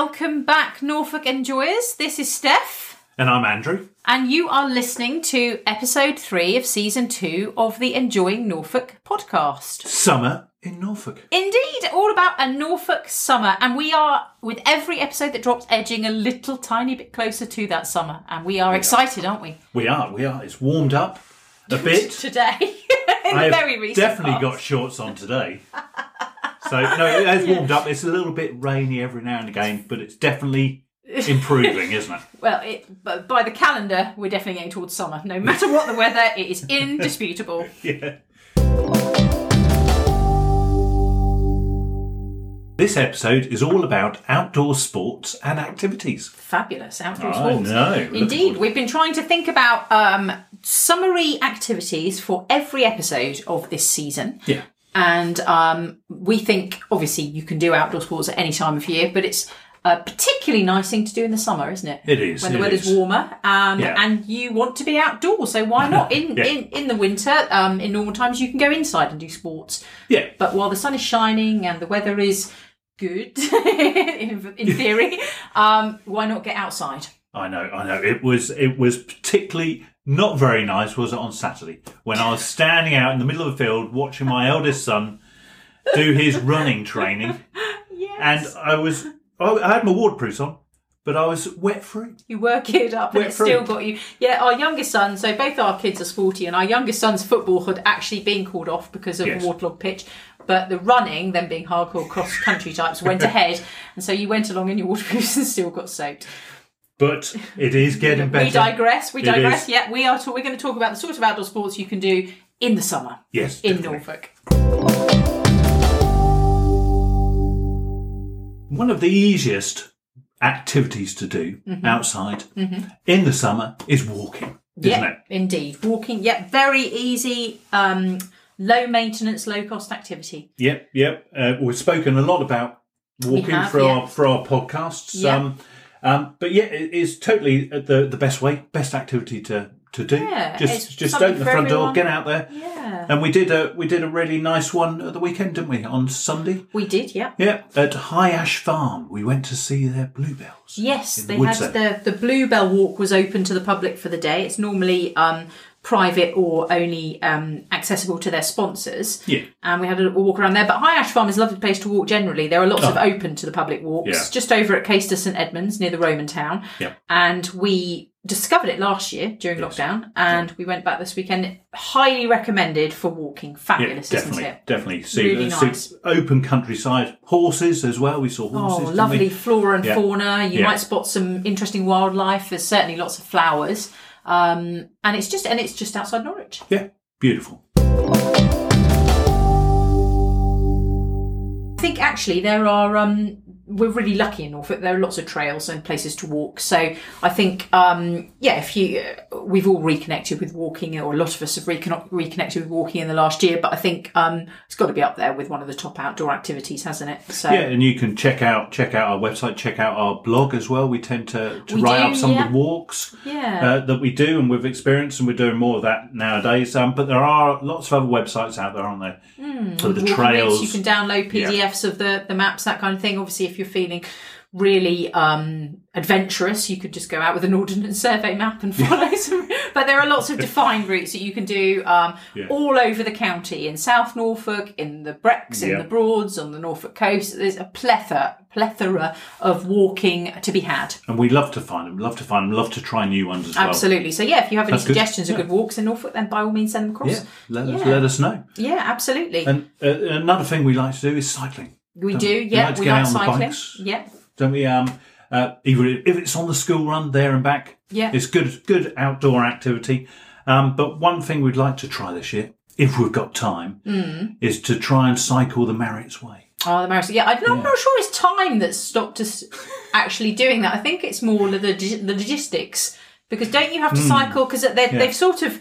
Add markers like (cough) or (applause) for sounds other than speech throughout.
Welcome back, Norfolk enjoyers. This is Steph, And I'm Andrew. and you are listening to episode three of season two of the Enjoying Norfolk podcast. Summer in Norfolk. Indeed, all about a Norfolk summer, and we are, with every episode that drops, edging a little tiny bit closer to that summer, and we are excited, aren't we? We are, we are. It's warmed up a (laughs) bit. Today, (laughs) in I've very recent definitely past. got shorts on today. (laughs) So no, it has warmed up. It's a little bit rainy every now and again, but it's definitely improving, isn't it? (laughs) Well, it, but by the calendar, we're definitely getting towards summer. No matter what the weather, it is indisputable. (laughs) Yeah. This episode is all about outdoor sports and activities. Fabulous outdoor I sports. know. Indeed, we've been trying to think about um, summary activities for every episode of this season. Yeah. And um, we think, obviously, you can do outdoor sports at any time of year, but it's a particularly nice thing to do in the summer, isn't it? It is, When the weather's is. warmer um, Yeah. and you want to be outdoors. So why (laughs) not? In, Yeah. in, in the winter, um, in normal times, you can go inside and do sports. Yeah. But while the sun is shining and the weather is good, (laughs) in, in theory, (laughs) um, why not get outside? I know, I know. It was it was particularly not very nice, was it, on Saturday when I was standing out in the middle of the field watching my eldest son do his running training, Yes. and I was I had my waterproofs on, but I was wet through. You were geared up and Wet it still got you. Yeah, our youngest son, so both our kids are sporty, and our youngest son's football had actually been called off because of Yes. a waterlogged pitch. But the running, them being hardcore cross country types, went (laughs) ahead. And so you went along in your waterproofs and (laughs) still got soaked. But it is (laughs) getting better. We digress. We digress. Yeah, we are. Ta- we're going to talk about the sort of outdoor sports you can do in the summer Yes, in definitely. Norfolk. One of the easiest activities to do Mm-hmm. outside in the summer is walking, yeah, it? indeed. Walking. Yeah, very easy. Um, low maintenance, low cost activity. Yep, yep. Uh, we've spoken a lot about walking have, for yeah. our for our podcasts. Um, um, but yeah, it is totally the the best way, best activity to to do. Yeah, just just open the front door, get out there. Yeah, And we did a we did a really nice one at the weekend, didn't we? On Sunday. we did. Yeah. Yeah, at High Ash Farm, we went to see their bluebells. Yes, in they had there. the the Bluebell Walk was open to the public for the day. It's normally um, private or only um, accessible to their sponsors. Yeah. And we had a walk around there. But High Ash Farm is a lovely place to walk generally. There are lots of open to the public walks Oh. Yeah. just over at Caister St Edmunds near the Roman town. Yeah. And we discovered it last year during lockdown and we went back this weekend. Highly recommended for walking. Yeah, Fabulous, isn't definitely, it? definitely. See, Really see nice. open countryside horses as well. We saw Oh, horses. didn't lovely flora and Yeah. fauna. You Yeah. might spot some interesting wildlife. There's certainly lots of flowers. Um, and it's just and it's just outside Norwich. Yeah, beautiful. I think actually there are um, we're really lucky in Norfolk. There are lots of trails and places to walk. So I think um, yeah, if you uh, we've all reconnected with walking, or a lot of us have recon- reconnected with walking in the last year. But I think um, it's got to be up there with one of the top outdoor activities, hasn't it? So Yeah, and you can check out check out our website, check out our blog as well. We tend to, to We write do, up some yeah. of the walks yeah. uh, that we do and we've experienced, and we're doing more of that nowadays. Um, but there are lots of other websites out there, aren't there? For the trails. You can download PDFs of the, the maps, that kind of thing. Obviously, if you're feeling really um, adventurous, you could just go out with an ordnance survey map and follow some. But there are lots of defined routes that you can do um, Yeah. all over the county in South Norfolk, in the Brecks, in the Broads, on the Norfolk coast. There's a plethora, plethora of walking to be had. and we love to find them, love to find them, love to try new ones as well. Absolutely. So yeah, if you have any That's good. suggestions of Yeah. good walks in Norfolk, then by all means send them across. Yeah, let, Us, Yeah. let us know. Yeah, absolutely. And uh, another thing we like to do is cycling, we do. we? We Yeah, like we like out on the cycling. Yeah. don't we? Um, uh, either if it's on the school run there and back, Yeah. it's good, good outdoor activity. Um, but one thing we'd like to try this year, if we've got time, Mm. is to try and cycle the Marriotts Way. Oh, the marathon. Yeah, I'm not, Yeah. not sure it's time that's stopped us actually doing that. I think it's more the, the logistics. Because don't you have to cycle? Because they've sort of,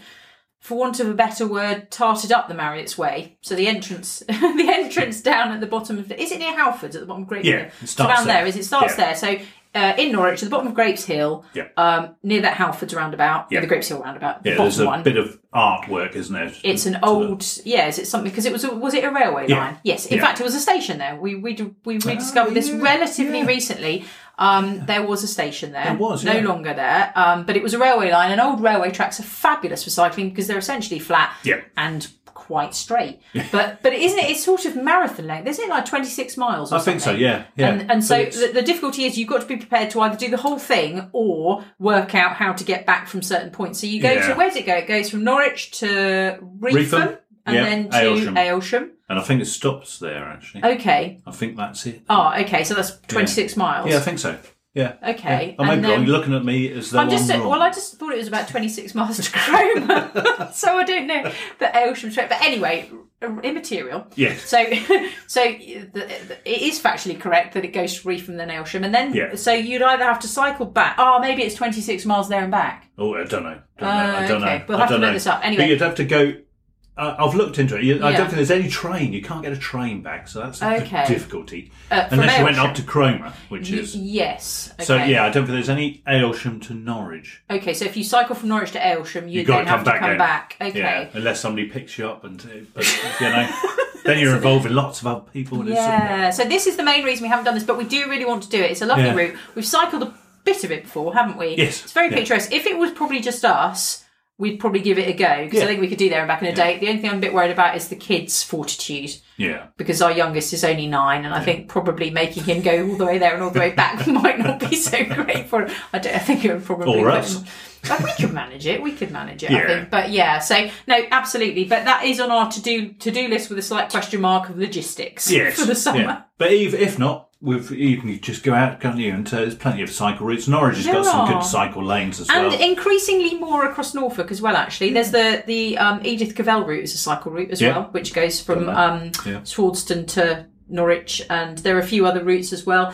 for want of a better word, tarted up the Marriott's Way. So the entrance, (laughs) the entrance down at the bottom of the, is it near Halfords at the bottom of Grapes Yeah, it starts around there. there. Is it starts Yeah. there? So uh, in Norwich, at the bottom of Grapes Hill, Yeah. um, near that Halfords roundabout, Yeah. the Grapes Hill roundabout, the Yeah, there's a one. bit of artwork, isn't there? It's an the- old, yeah. Is it something? Because it was, a, was it a railway Yeah. line? Yes. In fact, it was a station there. We we we rediscovered this yeah, relatively recently. Um, there was a station there. There was, no yeah. longer there. Um, but it was a railway line, and old railway tracks are fabulous for cycling because they're essentially flat Yeah. and quite straight. But but isn't it? It's sort of marathon length. Isn't it like twenty six miles? Or I think so. Yeah, yeah. And, and so the, the difficulty is you've got to be prepared to either do the whole thing or work out how to get back from certain points. So you go to where does it go? It goes from Norwich to Reepham, Reepham, and yeah, then to Aylsham. Aylsham. And I think it stops there actually. Okay. I think that's it. Oh, okay. So that's twenty six miles. Yeah, I think so. Yeah. Okay. I may and be wrong. You're looking at me as though I'm just I'm wrong. well. I just thought it was about 26 miles to Cromer, (laughs) (laughs) so I don't know the Aylsham straight. But anyway, immaterial. Yeah. So, (laughs) so the, the, it is factually correct that it goes to Reepham then Aylsham, and then Yeah. so you'd either have to cycle back. Oh, maybe it's 26 miles there and back. Oh, I don't know. Don't know. Uh, I don't okay. know. We'll I have to look know. this up. Anyway. but you'd have to go. Uh, I've looked into it. You, I Yeah. don't think there's any train. You can't get a train back, so that's a Okay. difficulty. Uh, from Unless you went Aylsham. up to Cromer, which Y- is. yes. Okay. So yeah, I don't think there's any Aylsham to Norwich. Okay, so if you cycle from Norwich to Aylsham, you You've got then to have come to back come then. back. Okay. Yeah, unless somebody picks you up and uh, but, you know, then you're (laughs) involving lots of other people. And Yeah. So this is the main reason we haven't done this, but we do really want to do it. It's a lovely Yeah. route. We've cycled a bit of it before, haven't we? Yes. It's very Yeah. picturesque. If it was probably just us, we'd probably give it a go because I think we could do there and back in a day. The only thing I'm a bit worried about is the kids' fortitude yeah. because our youngest is only nine, and I think probably making him go all the way there and all the way back (laughs) might not be so great for him. I, don't, I think it would probably. Or us. Like, we could manage it. We could manage it. I Yeah. think, but yeah. So no, absolutely. But that is on our to do to do list with a slight question mark of logistics Yes. (laughs) for the summer. Yeah. But if, if not, with you can just go out, can't you? And uh, there's plenty of cycle routes. Norwich has There got some are. good cycle lanes as And well. And increasingly more across Norfolk as well. Actually, there's the the um, Edith Cavell route is a cycle route as Yeah. well, which goes from um, Yeah. Swardeston to Norwich, and there are a few other routes as well.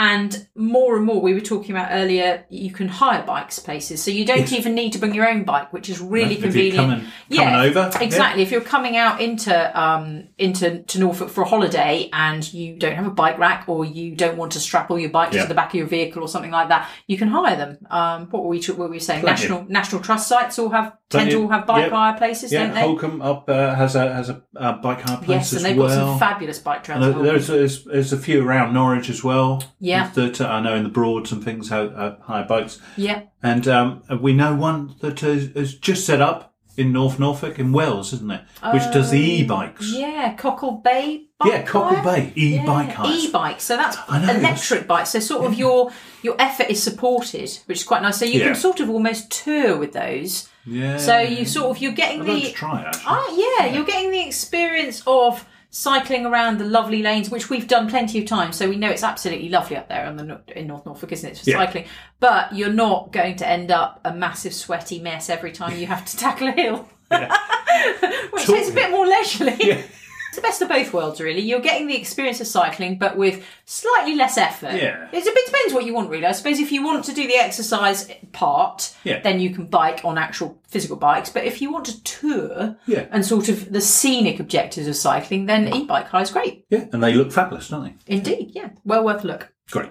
And more and more, we were talking about earlier, you can hire bikes places, so you don't even need to bring your own bike, which is really If convenient. coming- coming over, yeah. exactly. If you're coming out into um, into to Norfolk for a holiday and you don't have a bike rack, or you don't want to strap all your bikes Yeah. to the back of your vehicle or something like that, you can hire them. Um, what were we what were we saying? Plenty. National national trust sites all have tend to all have bike yeah. hire places, yeah, don't they? Holkham up uh, has a has a uh, bike hire place yes, and they've well. got some fabulous bike trails. There- there's, there's there's a few around Norwich as well. Yeah. That uh, I know in the Broads and things have uh, hire bikes. yeah. And um, we know one that is just set up in North Norfolk in Wells, isn't it? Which does the e-bikes. Yeah, Cockle Bay. Bike Yeah, Cockle? Bay e-bike Yeah, hires. E-bikes. So that's I know, electric bikes. So sort of your your effort is supported, which is quite nice. So you Yeah. can sort of almost tour with those. Yeah. So you sort of you're getting I'd the like to try it actually. Ah, yeah, you're getting the experience of cycling around the lovely lanes, which we've done plenty of times. So we know it's absolutely lovely up there on the in North Norfolk, isn't it, for Yeah. cycling? But you're not going to end up a massive sweaty mess every time you have to (laughs) tackle a hill. (laughs) Which Talk- is a bit more leisurely. Yeah. (laughs) It's the best of both worlds, really. You're getting the experience of cycling, but with slightly less effort. Yeah. It's a bit depends what you want, really. I suppose if you want to do the exercise part, Yeah. then you can bike on actual physical bikes. But if you want to tour Yeah. and sort of the scenic objectives of cycling, then e-bike hire is great. Yeah, and they look fabulous, don't they? Indeed, yeah. Well worth a look. Great.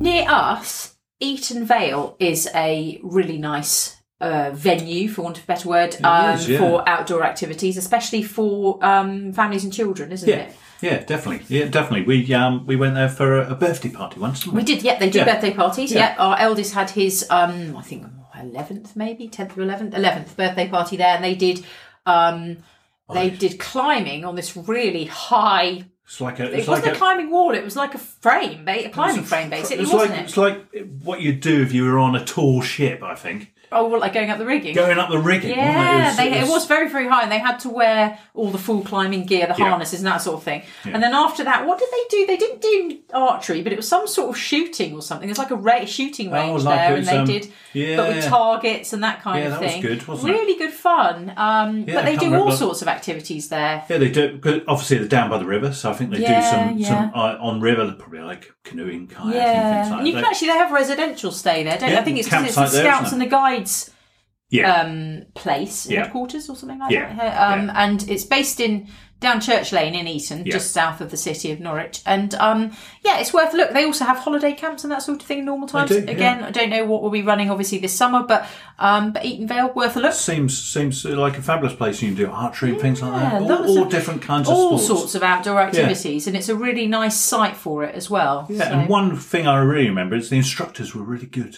Near us, Eaton Vale is a really nice uh, venue, for want of a better word, um, is, yeah. for outdoor activities, especially for um, families and children, isn't Yeah. it? Yeah, definitely. Yeah, definitely. We um we went there for a, a birthday party once, we? We did, yeah. They do Yeah. birthday parties. Yeah. Our eldest had his, um, I think, eleventh, maybe tenth or eleventh, eleventh birthday party there, and they did, um, they did climbing on this really high. It's like a It wasn't like a climbing wall; it was like a frame, a climbing frame, basically, it's wasn't like it? it's like what you'd do if you were on a tall ship, I think. Oh, well, like going up the rigging. Going up the rigging. wasn't it? Yeah, was- they, it it was- was very, very high, and they had to wear all the full climbing gear, the Yeah. harnesses, and that sort of thing. And then after that, what did they do? They didn't do archery, but it was some sort of shooting or something. There's like a ra- shooting range like there, it and they um, did, yeah. but with targets and that kind Yeah, of that was thing. good, wasn't it? really good fun. Um, Yeah, but they do all sorts of activities there. Yeah, they do. 'cause Obviously, they're down by the river, so I think they Yeah, do some yeah. some uh, on river, probably like canoeing, kayaking, things like and you that. can actually they have residential stay there, don't? Yeah, I think it's because it's the scouts and the guides Yeah. um, place, Yeah. headquarters or something like Yeah. that. Um, And it's based in down Church Lane in Eaton, just south of the city of Norwich. And um, yeah, it's worth a look. They also have holiday camps and that sort of thing in normal times. do. Again, I don't know what will be running obviously this summer, but um, but Eaton Vale worth a look. Seems seems like a fabulous place. You can do archery and things like that. All, all of- different kinds of All sports. sorts of outdoor activities, and it's a really nice site for it as well. Yeah, So- and one thing I really remember is the instructors were really good.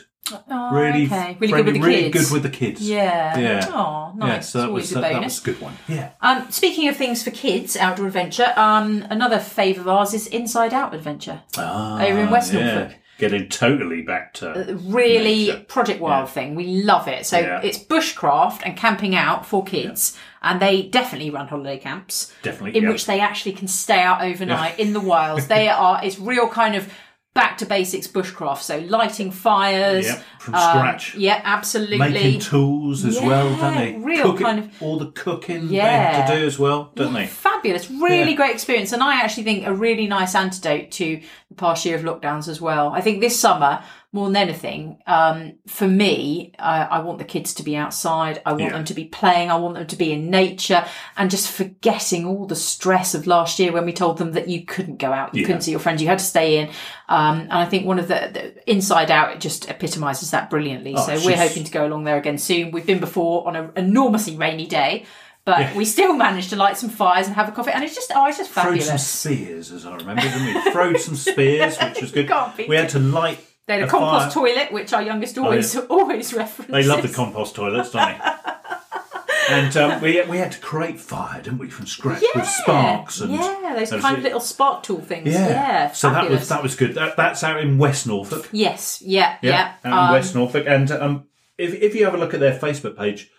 Oh, Really, okay. really friendly, good with the really kids. good with the kids. yeah. Yeah. Oh, nice. Yeah, so that was a that, was a good one. Yeah. Um, speaking of things for kids, outdoor adventure, um, another fave of ours is Inside Out Adventure. Ah, Over in West yeah. Norfolk. Getting totally back to Really Nature. Project Wild Yeah. thing. We love it. So Yeah. it's bushcraft and camping out for kids, and they definitely run holiday camps definitely in which they actually can stay out overnight in the wilds. They (laughs) are. It's real kind of. Back to basics bushcraft, so lighting fires. Yep, from um, scratch. Yeah, absolutely. making tools as well, don't they? real Cooking- kind of- all the cooking Yeah. they to do as well, don't they? Fabulous, really Yeah. great experience, and I actually think a really nice antidote to the past year of lockdowns as well. I think this summer, more than anything, um, for me, I, I want the kids to be outside. I want Yeah. them to be playing. I want them to be in nature, and just forgetting all the stress of last year when we told them that you couldn't go out, you Yeah. couldn't see your friends, you had to stay in. Um, and I think one of the, the Inside Out it just epitomises that brilliantly. so Oh, it's we're just- hoping to go along there again soon. We've been before on an enormously rainy day. But Yeah. we still managed to light some fires and have a coffee, and it's just oh, it's just Throwed some spears, as I remember, didn't we? Throwed some spears, which was (laughs) good. We had to light They had a a compost fire. toilet, which our youngest always (laughs) always references. They love the compost toilets, don't they? (laughs) and um, we we had to create fire, didn't we, from scratch with sparks and yeah, those kind of little spark tool things. yeah. Yeah, so that was that was good. That, that's out in West Norfolk. yes, yeah, yeah. out in Um, West Norfolk. And um, if if you have a look at their Facebook page,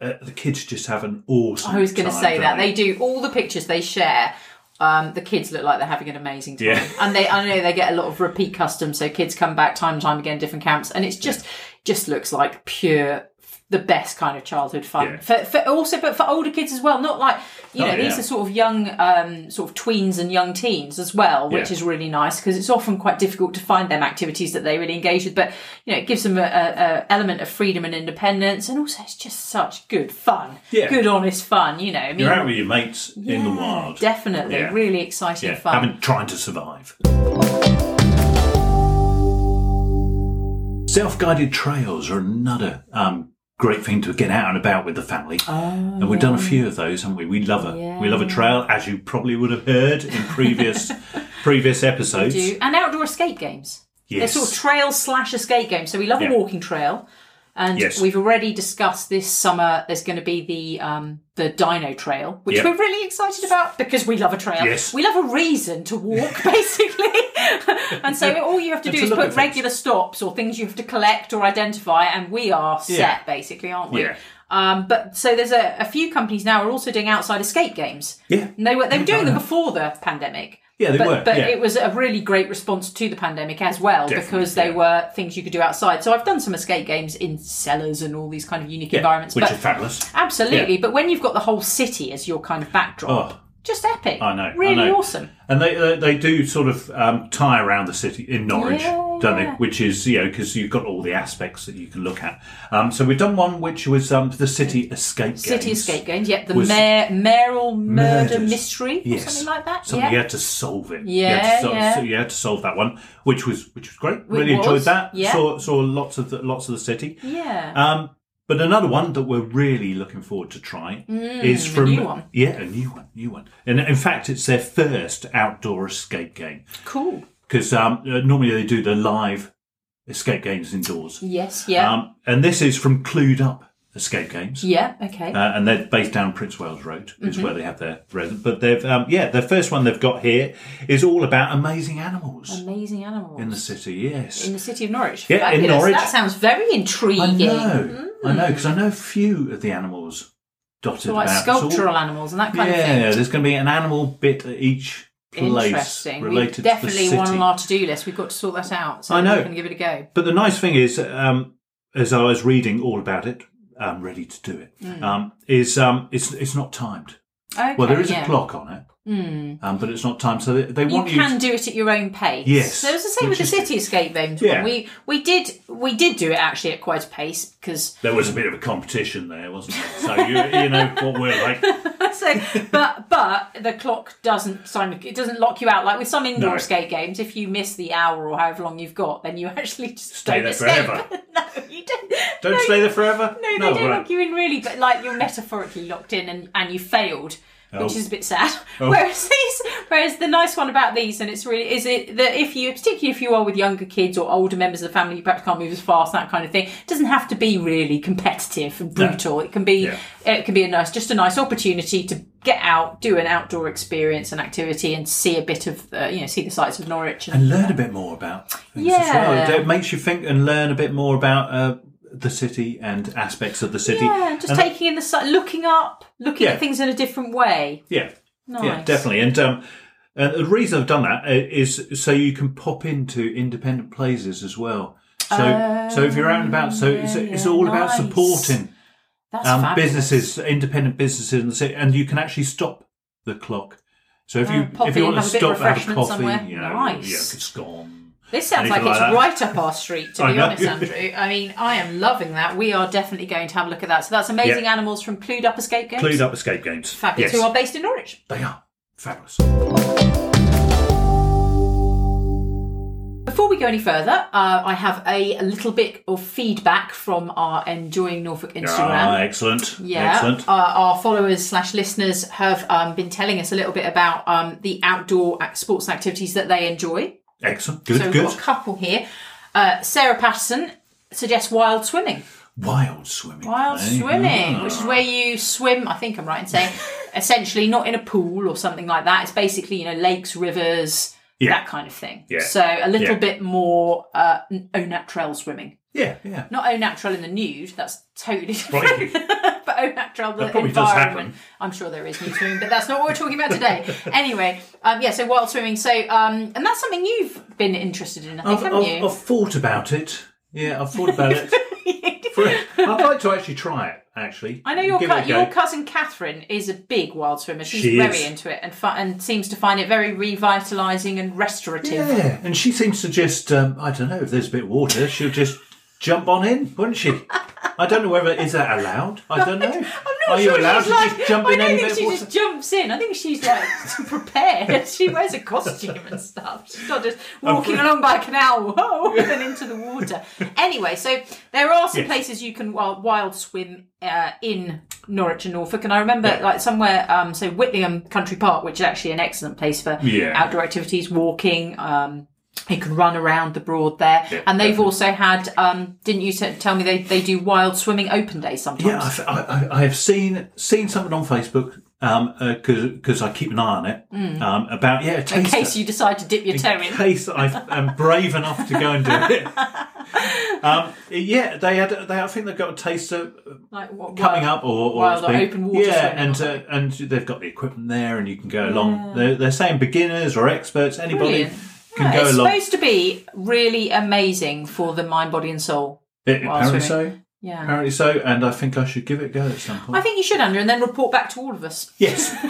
uh, the kids just have an awesome. I was going to say that they do all the pictures they share. Um, the kids look like they're having an amazing time, Yeah. (laughs) and they I know they get a lot of repeat customers, so kids come back time and time again, different camps, and it's just just looks like pure the best kind of childhood fun Yeah. for, for also but for older kids as well not like you know Oh, these yeah. are sort of young um sort of tweens and young teens as well which Yeah. is really nice because it's often quite difficult to find them activities that they really engage with but you know it gives them a, a, a element of freedom and independence and also it's just such good fun Yeah. good honest fun you know I mean, You're out with your mates in the wild. definitely really exciting fun having trying to survive. Self-guided trails are another um, great thing to get out and about with the family, and we've done a few of those, haven't we? We love a we love a trail, as you probably would have heard in previous (laughs) previous episodes. do and outdoor escape games they're Yes. sort of trail slash escape games so we love Yeah. a walking trail and Yes. we've already discussed this summer there's going to be the um the dino trail which Yep. we're really excited about because we love a trail Yes. we love a reason to walk (laughs) basically (laughs) and so all you have to do is put at things. regular stops or things you have to collect or identify and we are set Yeah. basically aren't we Yeah. um, but so there's a, a few companies now are also doing outside escape games Yeah. and they were they were doing them (laughs) before the pandemic Yeah, they but, were. But yeah. it was a really great response to the pandemic as well Definitely, because they yeah. were things you could do outside. So I've done some escape games in cellars and all these kind of unique Yeah, environments. which but is fabulous. absolutely. But when you've got the whole city as your kind of backdrop, Oh. Just epic. I know. I Really know. awesome. And they they, they do sort of um, tie around the city in Norwich, Yeah, don't yeah. they? Which is you know because you've got all the aspects that you can look at. Um, so we've done one which was um, the city escape City games. escape games. Yep. The Mayor, mayoral murder Murders. mystery or Yes. something like that. Something yeah. you had to solve it. Yeah, you had yeah. so you had to solve that one, which was which was great. really was, enjoyed that. yeah. Saw saw lots of the, lots of the city. yeah. Um, but another one that we're really looking forward to trying is from Mm, new one. yeah, a new one, new one. And in fact, it's their first outdoor escape game cool. because um, uh, normally they do the live escape games indoors. Yes. Yeah. Um, and this is from Clued Up Escape Games. yeah. Okay. Uh, and they're based down Prince Wales Road, is Mm-hmm. where they have their residence. But they've, um, yeah, the first one they've got here is all about amazing animals Amazing animals in the city. Yes, in the city of Norwich. Yeah, in Norwich. That sounds very I intriguing. know, I know, because I know a few of the animals dotted So like about. It's all- sculptural animals and that kind yeah, of thing. Yeah, there's going to be an animal bit at each place Interesting. We related to definitely one on our to-do list. We've got to sort that out. So I know. we can give it a go. But the nice thing is, um, as I was reading all about it, I'm ready to do it. Mm. Um, is um, it's it's not timed. Okay, Well, there is yeah. a clock on it, um, but it's not time. So they, they Hmm. You want you. can do it at your own pace. Yes, So it was the same with the is- city escape games. Yeah. We we did we did do it actually at quite a pace because there was a bit of a competition there, wasn't there? So you, you know what we're like. (laughs) so but but the clock doesn't sign it doesn't lock you out like with some indoor No. escape games. If you miss the hour or however long you've got, then you (laughs) actually just Stay there escape. forever. (laughs) no, you don't. Don't no, stay there forever. No, they no don't right. lock you in really, but like you're metaphorically locked in and, and you failed, which Oh. is a bit sad. (laughs) Oh. Whereas these, whereas the nice one about these, and it's really is it that if you, particularly if you are with younger kids or older members of the family, you perhaps can't move as fast, that kind of thing. It doesn't have to be really competitive and brutal. It can be, Yeah. it can be a nice, just a nice opportunity to get out, do an outdoor experience and activity, and see a bit of, uh, you know, see the sights of Norwich and and learn a bit more about things as well. Yeah. It makes you think and learn a bit more about uh, the city and aspects of the city. yeah, just And- taking in the sun, looking up, looking Yeah. at things in a different way. Yeah, Nice. yeah, definitely. And um, uh, the reason I've done that uh, so you can pop into independent places as well. So, so if you're out and about, so it's, yeah, it's yeah, all about supporting um, businesses, independent businesses in the city, and you can actually stop the clock. So if you Uh, pop if you want to have a bit of stop, have a coffee, somewhere. you know, Nice. yeah, it's gone. This sounds like Anything it's that. right up our street, to (laughs) be honest, Andrew. I mean, I am loving that. We are definitely going to have a look at that. So that's Amazing Yeah. Animals from Clued Up Escape Games. Clued up escape games. Fabulous. Yes, Who are based in Norwich. they are fabulous. Before we go any further, uh, I have a, a little bit of feedback from our Enjoying Norfolk Instagram. Ah, excellent. Yeah, Excellent. Uh, our followers slash listeners have um, been telling us a little bit about um, the outdoor sports and activities that they enjoy. Excellent. Good, So we've good. got a couple here. Uh, Sarah Patterson suggests wild swimming. Wild swimming. Wild eh? swimming, Ah. which is where you swim. I think I'm right in saying, (laughs) essentially not in a pool or something like that. It's basically you know lakes, rivers, Yeah. that kind of thing. Yeah. So a little Yeah. bit more uh, au naturel swimming. Yeah, yeah. Not au naturel in the nude. That's totally different. Right. (laughs) (laughs) but au naturel the That probably does environment. happen. I'm sure there is nude swimming, but that's not what we're talking about today. (laughs) anyway, um, yeah. So wild swimming. So um, and that's something you've been interested in, I think, I've, haven't I've, you? I've thought about it. Yeah, I've thought about it. (laughs) For- I'd like to actually try it. Actually, I know your Give it cou- a go. your cousin Catherine is a big wild swimmer. She's She very into it and fu- and seems to find it very revitalising and restorative. Yeah, and she seems to just, um, I don't know, if there's a bit of water, she'll just jump on in, wouldn't she? I don't know whether, is that allowed? I don't know. I'm not Are you sure allowed she's to like, just jump I in don't any think she water? just jumps in. I think she's like (laughs) prepared. she wears a costume and stuff. She's not just walking along by a canal, whoa, (laughs) (laughs) and into the water. Anyway, so there are some Yes. places you can wild, wild swim uh, in Norwich and Norfolk, and I remember Yeah. like somewhere, um, so Whitlingham Country Park, which is actually an excellent place for Yeah. outdoor activities, walking. Um, you can run around the broad there, Yeah, and they've definitely. also had. Um, didn't you t- tell me they, they do wild swimming open days sometimes? Yeah, I've, I, I- have seen seen something on Facebook because I keep an eye on it um, about yeah a in case you decide to dip your toe in. in case I am brave enough to go and do it. (laughs) um, yeah, they had. They, I think they've got a taster like what, coming wild- up, or, or wild been- open water Yeah, and uh, and they've got the equipment there, and you can go along. They're, they're saying beginners or experts, anybody Brilliant. Can Yeah, go it's along. supposed to be really amazing for the mind, body, and soul. It- apparently swimming. so. Yeah. Apparently so, and I think I should give it a go at some point. I think you should, Andrew, and then report back to all of us. yes. (laughs)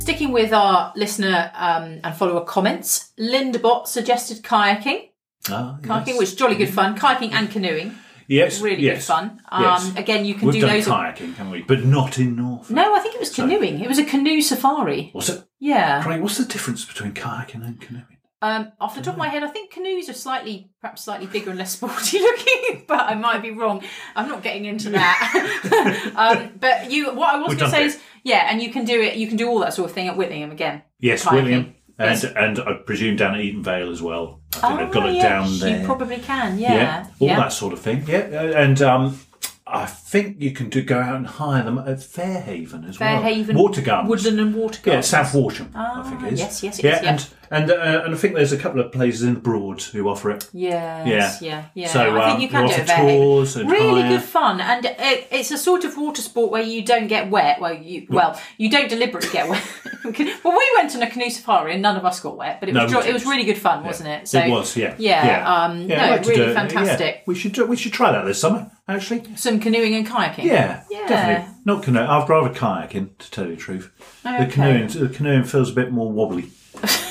Sticking with our listener um, and follower comments, Linda Bott suggested kayaking. Ah, Kayaking, yes. which is jolly good fun. Kayaking and canoeing, yes, really yes. good fun. Um, yes. Again, you can We've do done those. kayaking, haven't we? But not in Norfolk. No, I think it was canoeing. It was a canoe safari. What's it? Yeah. Craig, what's the difference between kayaking and canoeing? Um, off the top of my head, I think canoes are slightly, perhaps slightly bigger and less (laughs) sporty looking, (laughs) but I might be wrong. I'm not getting into that. (laughs) um, but you, what I was going to say is, yeah, and you can do it. You can do all that sort of thing at Whitlingham again. Yes, Kayaking. William. And and I presume down at Eaton Vale as well. I think they've got it yes, down there. Oh, You probably can. Yeah, yeah all yeah. that sort of thing. Yeah, uh, and um, I think you can do go out and hire them at Fairhaven as Fairhaven, well. Water gardens. Woodland and Water Yeah, Gardens. South Walsham, I Ah, think it is. yes, yes, it yeah, is, yeah. and and uh, and I think there's a couple of places in the Broads who offer it. Yes, yeah, yeah. So, I um, think you can do it tours and really hire. good fun, and it, it's a sort of water sport where you don't get wet. Well, you well you don't deliberately get wet. (laughs) well, we went on a canoe safari and none of us got wet, but it was jo- it was really good fun, wasn't it? So it was, yeah, yeah, um, no, like really fantastic. Yeah. We should do, we should try that this summer. Actually, some canoeing and kayaking. yeah, Yeah. definitely. Not canoe. I'd rather kayaking, to tell you the truth. Okay. The canoeing, the canoeing feels a bit more wobbly. (laughs)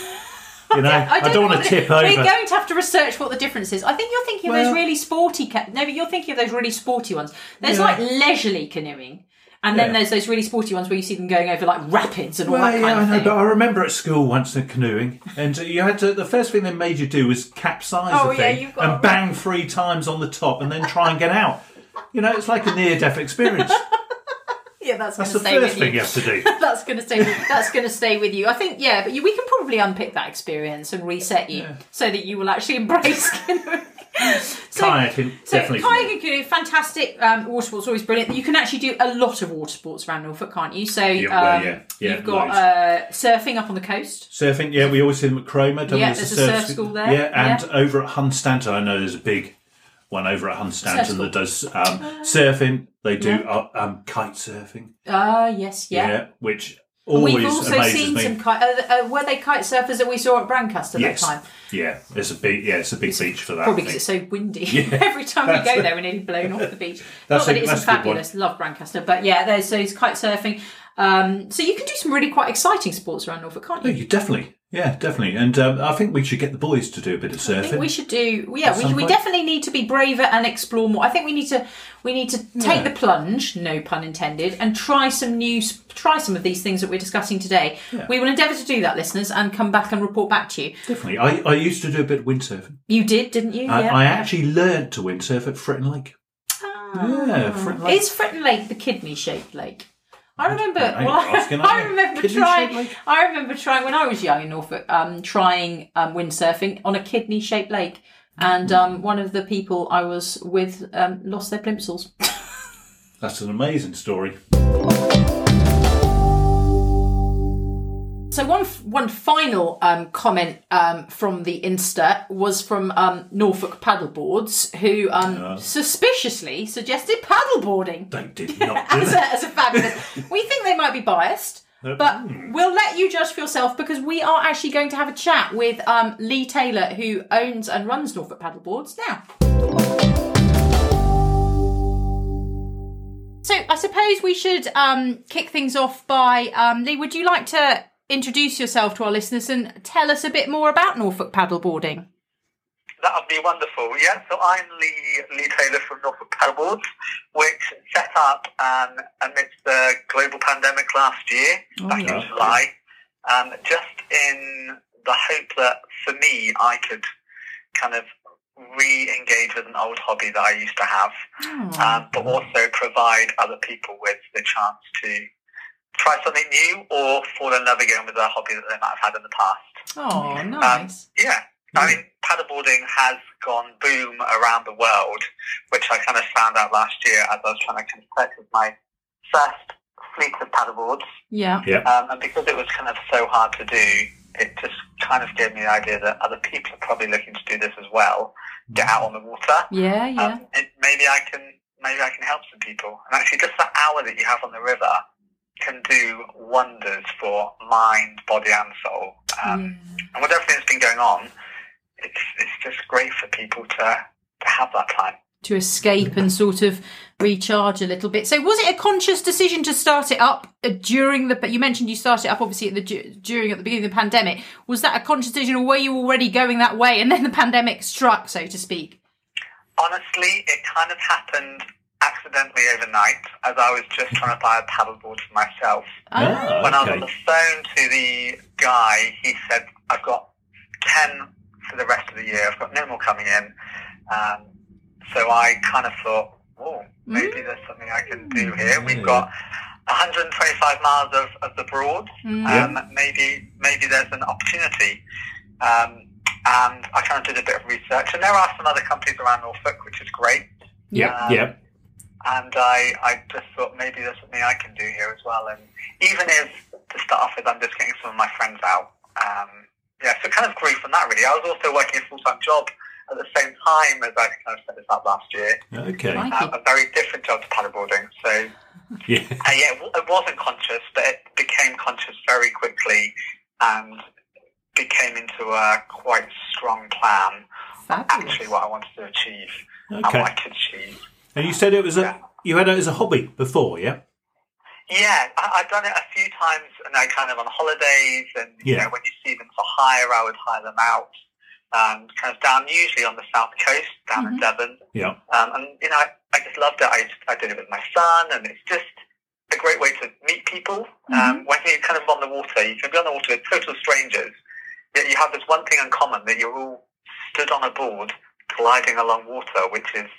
You know, I don't, don't know want what to the- tip over. We're going to have to research what the difference is. I think you're thinking of those really sporty. Ca- no, but you're thinking of those really sporty ones. There's Yeah. like leisurely canoeing, and then Yeah. there's those really sporty ones where you see them going over like rapids and all Well, that yeah, kind I of know, thing. but I remember at school once the canoeing, and you had to. The first thing they made you do was capsize Oh, the thing you've and bang three times on the top, and then try and get out. You know, it's like a near-death experience. (laughs) yeah, that's That's the stay first thing you. you have to do. (laughs) that's going to stay. That's going to stay with you. I think. Yeah, but you, we can probably unpick that experience and reset you so that you will actually embrace. (laughs) So- Kayaking, So definitely. kayaking fantastic. Um, water sports always brilliant. You can actually do a lot of water sports around Norfolk, can't you? So Yeah, well, um, yeah. Yeah, you've got uh, surfing up on the coast. Surfing, yeah, we always see them at Cromer. Yeah, There's there's a surf school there, Yeah, and yeah. over at Hunstanton, I know there's a big one over at Hunstanton that does um, surfing. They do uh, um, kite surfing. Ah, yes, yeah. which always We've also amazes seen me. some kite. Uh, uh, were they kite surfers that we saw at Brancaster yes, that time? yeah, it's a big, yeah, it's a big beach for that. Probably because it's so windy. (laughs) Every time we go there, we're nearly blown off the beach. (laughs) That's Not that a- it isn't that's a good fabulous. Love Brancaster, but yeah, there's those kite surfing. Um, so you can do some really quite exciting sports around Norfolk, can't No, you? you definitely, yeah, definitely, and um, I think we should get the boys to do a bit of I think surfing. we should do. Yeah, we, we definitely need to be braver and explore more. I think we need to we need to take Yeah. the plunge, no pun intended, and try some new try some of these things that we're discussing today. We will endeavour to do that, listeners, and come back and report back to you. Definitely, I, I used to do a bit of windsurfing. You did, didn't you? I, yeah. I actually learned to windsurf at Fritton Lake. Ah. Yeah, Fritton Lake. Is Fritton Lake the kidney shaped lake? I remember. I Well, (laughs) I, asking, I remember Kidney-shaped trying. lake? I remember trying when I was young in Norfolk, um, trying um, windsurfing on a kidney shaped lake, and um, one of the people I was with um, lost their plimsolls. (laughs) That's an amazing story. So one one final um, comment um, from the Insta was from um, Norfolk Paddleboards, who um, suspiciously suggested paddleboarding They did not (laughs) do as a, as a fabulous. we think they might be biased, but we'll let you judge for yourself because we are actually going to have a chat with um, Lee Taylor, who owns and runs Norfolk Paddleboards now. So I suppose we should um, kick things off by um, Lee. Would you like to introduce yourself to our listeners and tell us a bit more about Norfolk paddleboarding? That would be wonderful. Yeah, so I'm Lee, Lee Taylor from Norfolk Paddleboards, which set up um, amidst the global pandemic last year, back yeah. in July, um, just in the hope that for me, I could kind of re-engage with an old hobby that I used to have, um, but also provide other people with the chance to try something new or fall in love again with a hobby that they might have had in the past. Oh, nice. Yeah. I mean, paddleboarding has gone boom around the world, which I kind of found out last year as I was trying to purchase my first fleet of paddleboards. yeah. Um, and because it was kind of so hard to do, it just kind of gave me the idea that other people are probably looking to do this as well. Get out on the water. Yeah, yeah. Um, it, maybe I can maybe I can help some people. And actually, just that hour that you have on the river can do wonders for mind, body, and soul. Um, And with everything that's been going on, it's it's just great for people to to have that time. to escape and sort of recharge a little bit. So, was it a conscious decision to start it up uh, during the? But you mentioned you started up obviously at the during at the beginning of the pandemic. Was that a conscious decision, or were you already going that way and then the (laughs) pandemic struck, so to speak? Honestly, it kind of happened accidentally overnight as I was just trying to buy a paddleboard for myself. Ah, When I was on the phone to the guy, he said, "I've got ten for the rest of the year. I've got no more coming in." Um, so I kind of thought, "Oh, maybe there's something I can do here." We've got 125 miles of, of the Broad. Um, Maybe maybe there's an opportunity. Um, and I kind of did a bit of research, and there are some other companies around Norfolk, which is great. Yep, Um, yep. And I, I just thought maybe there's something I can do here as well. And even if to start off with, I'm just getting some of my friends out. Um, yeah, so kind of grew from that really. I was also working a full time job at the same time as I kind of set this up last year. Okay. Right. Um, a very different job to paddleboarding. So (laughs) Yeah. uh, yeah, it, wasn't conscious, but it became conscious very quickly and became into a quite strong plan. Fabulous. Actually, what I wanted to achieve and what I could achieve. And you said it was a Yeah. you had it as a hobby before, yeah? Yeah, I, I've done it a few times, and I kind of on holidays, and you Yeah. know when you see them for hire, I would hire them out, um, kind of down usually on the south coast, down in Devon, Yeah. um, and you know I, I just loved it. I I did it with my son, and it's just a great way to meet people. Um, when you're kind of on the water, you can be on the water with total strangers, yet you have this one thing in common that you're all stood on a board gliding along water, which is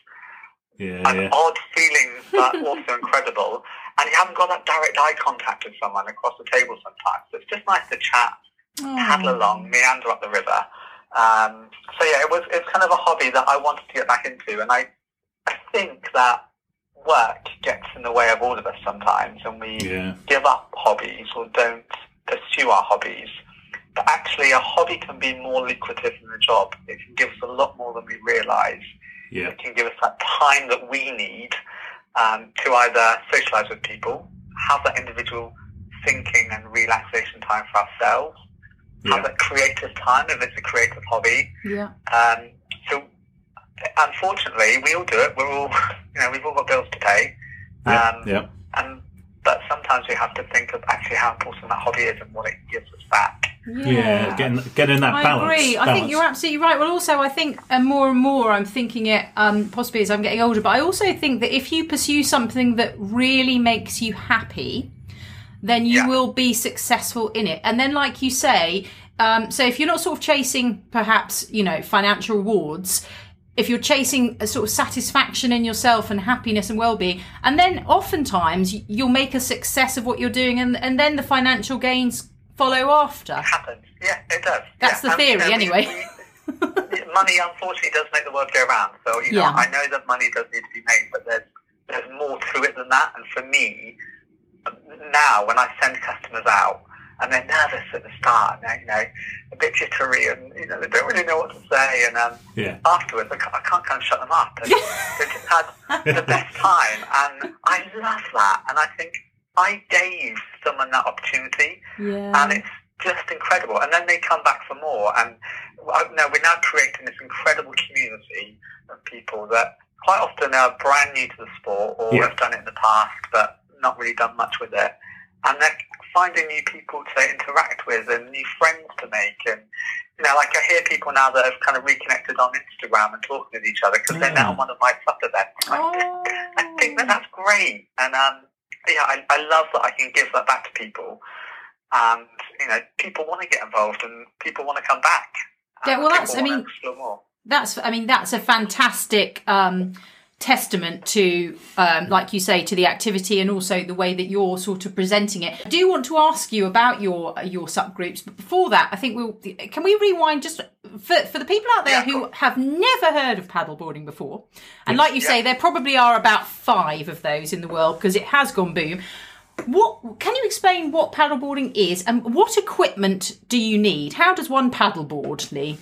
Yeah, an yeah. odd feeling, but (laughs) also incredible. And you haven't got that direct eye contact with someone across the table sometimes. So it's just nice to chat, paddle along, meander up the river. Um, so yeah, it was it's kind of a hobby that I wanted to get back into, and I I think that work gets in the way of all of us sometimes, and we Yeah. give up hobbies or don't pursue our hobbies. But actually, a hobby can be more lucrative than a job. It can give us a lot more than we realise Yeah. it can give us that time that we need um, to either socialize with people, have that individual thinking and relaxation time for ourselves, have that creative time if it's a creative hobby. Yeah. Um, so, unfortunately, we all do it. We're all, (laughs) you know, we've all got bills to pay. Yeah. Um, yeah. And but sometimes we have to think of actually how important that hobby is and what it gives us back. Yeah. Getting getting that I balance. agree. I think you're absolutely right. Well, also, I think and more and more I'm thinking it um, possibly as I'm getting older, but I also think that if you pursue something that really makes you happy, then you Yeah. will be successful in it. And then, like you say, um, so if you're not sort of chasing perhaps, you know, financial rewards, if you're chasing a sort of satisfaction in yourself and happiness and well-being, and then oftentimes you'll make a success of what you're doing, and, and then the financial gains follow after. happens. Yeah, it does. That's yeah. the theory, we- anyway. we- (laughs) money, unfortunately, does make the world go round. So you know, Yeah. I know that money does need to be made, but there's there's more to it than that. And for me, now when I send customers out and they're nervous at the start, and, you know, a bit jittery, and you know, they don't really know what to say, and um, Yeah. afterwards, I can't, I can't kind of shut them up. And (laughs) they've just had the best time, and I love that. And I think I gave someone that opportunity Yeah. and it's just incredible. And then they come back for more. And uh, no, we're now creating this incredible community of people that quite often are brand new to the sport or Yeah. have done it in the past but not really done much with it. And they're finding new people to interact with and new friends to make. And you know, like I hear people now that have kind of reconnected on Instagram and talking with each other because they're now Mm. one of my sub events. I Oh. I think that that's great, and um, yeah, I, I love that I can give that back to people, and you know, people want to get involved and people want to come back. Yeah, well, that's- I mean- that's i mean that's a fantastic um testament to um like you say to the activity and also the way that you're sort of presenting it. I do want to ask you about your your subgroups but before that i think we'll can we rewind just for, for the people out there Yeah, who course. have never heard of paddleboarding before and like you say there probably are about five of those in the world because it has gone boom what can you explain what paddleboarding is and what equipment do you need how does one paddleboard lee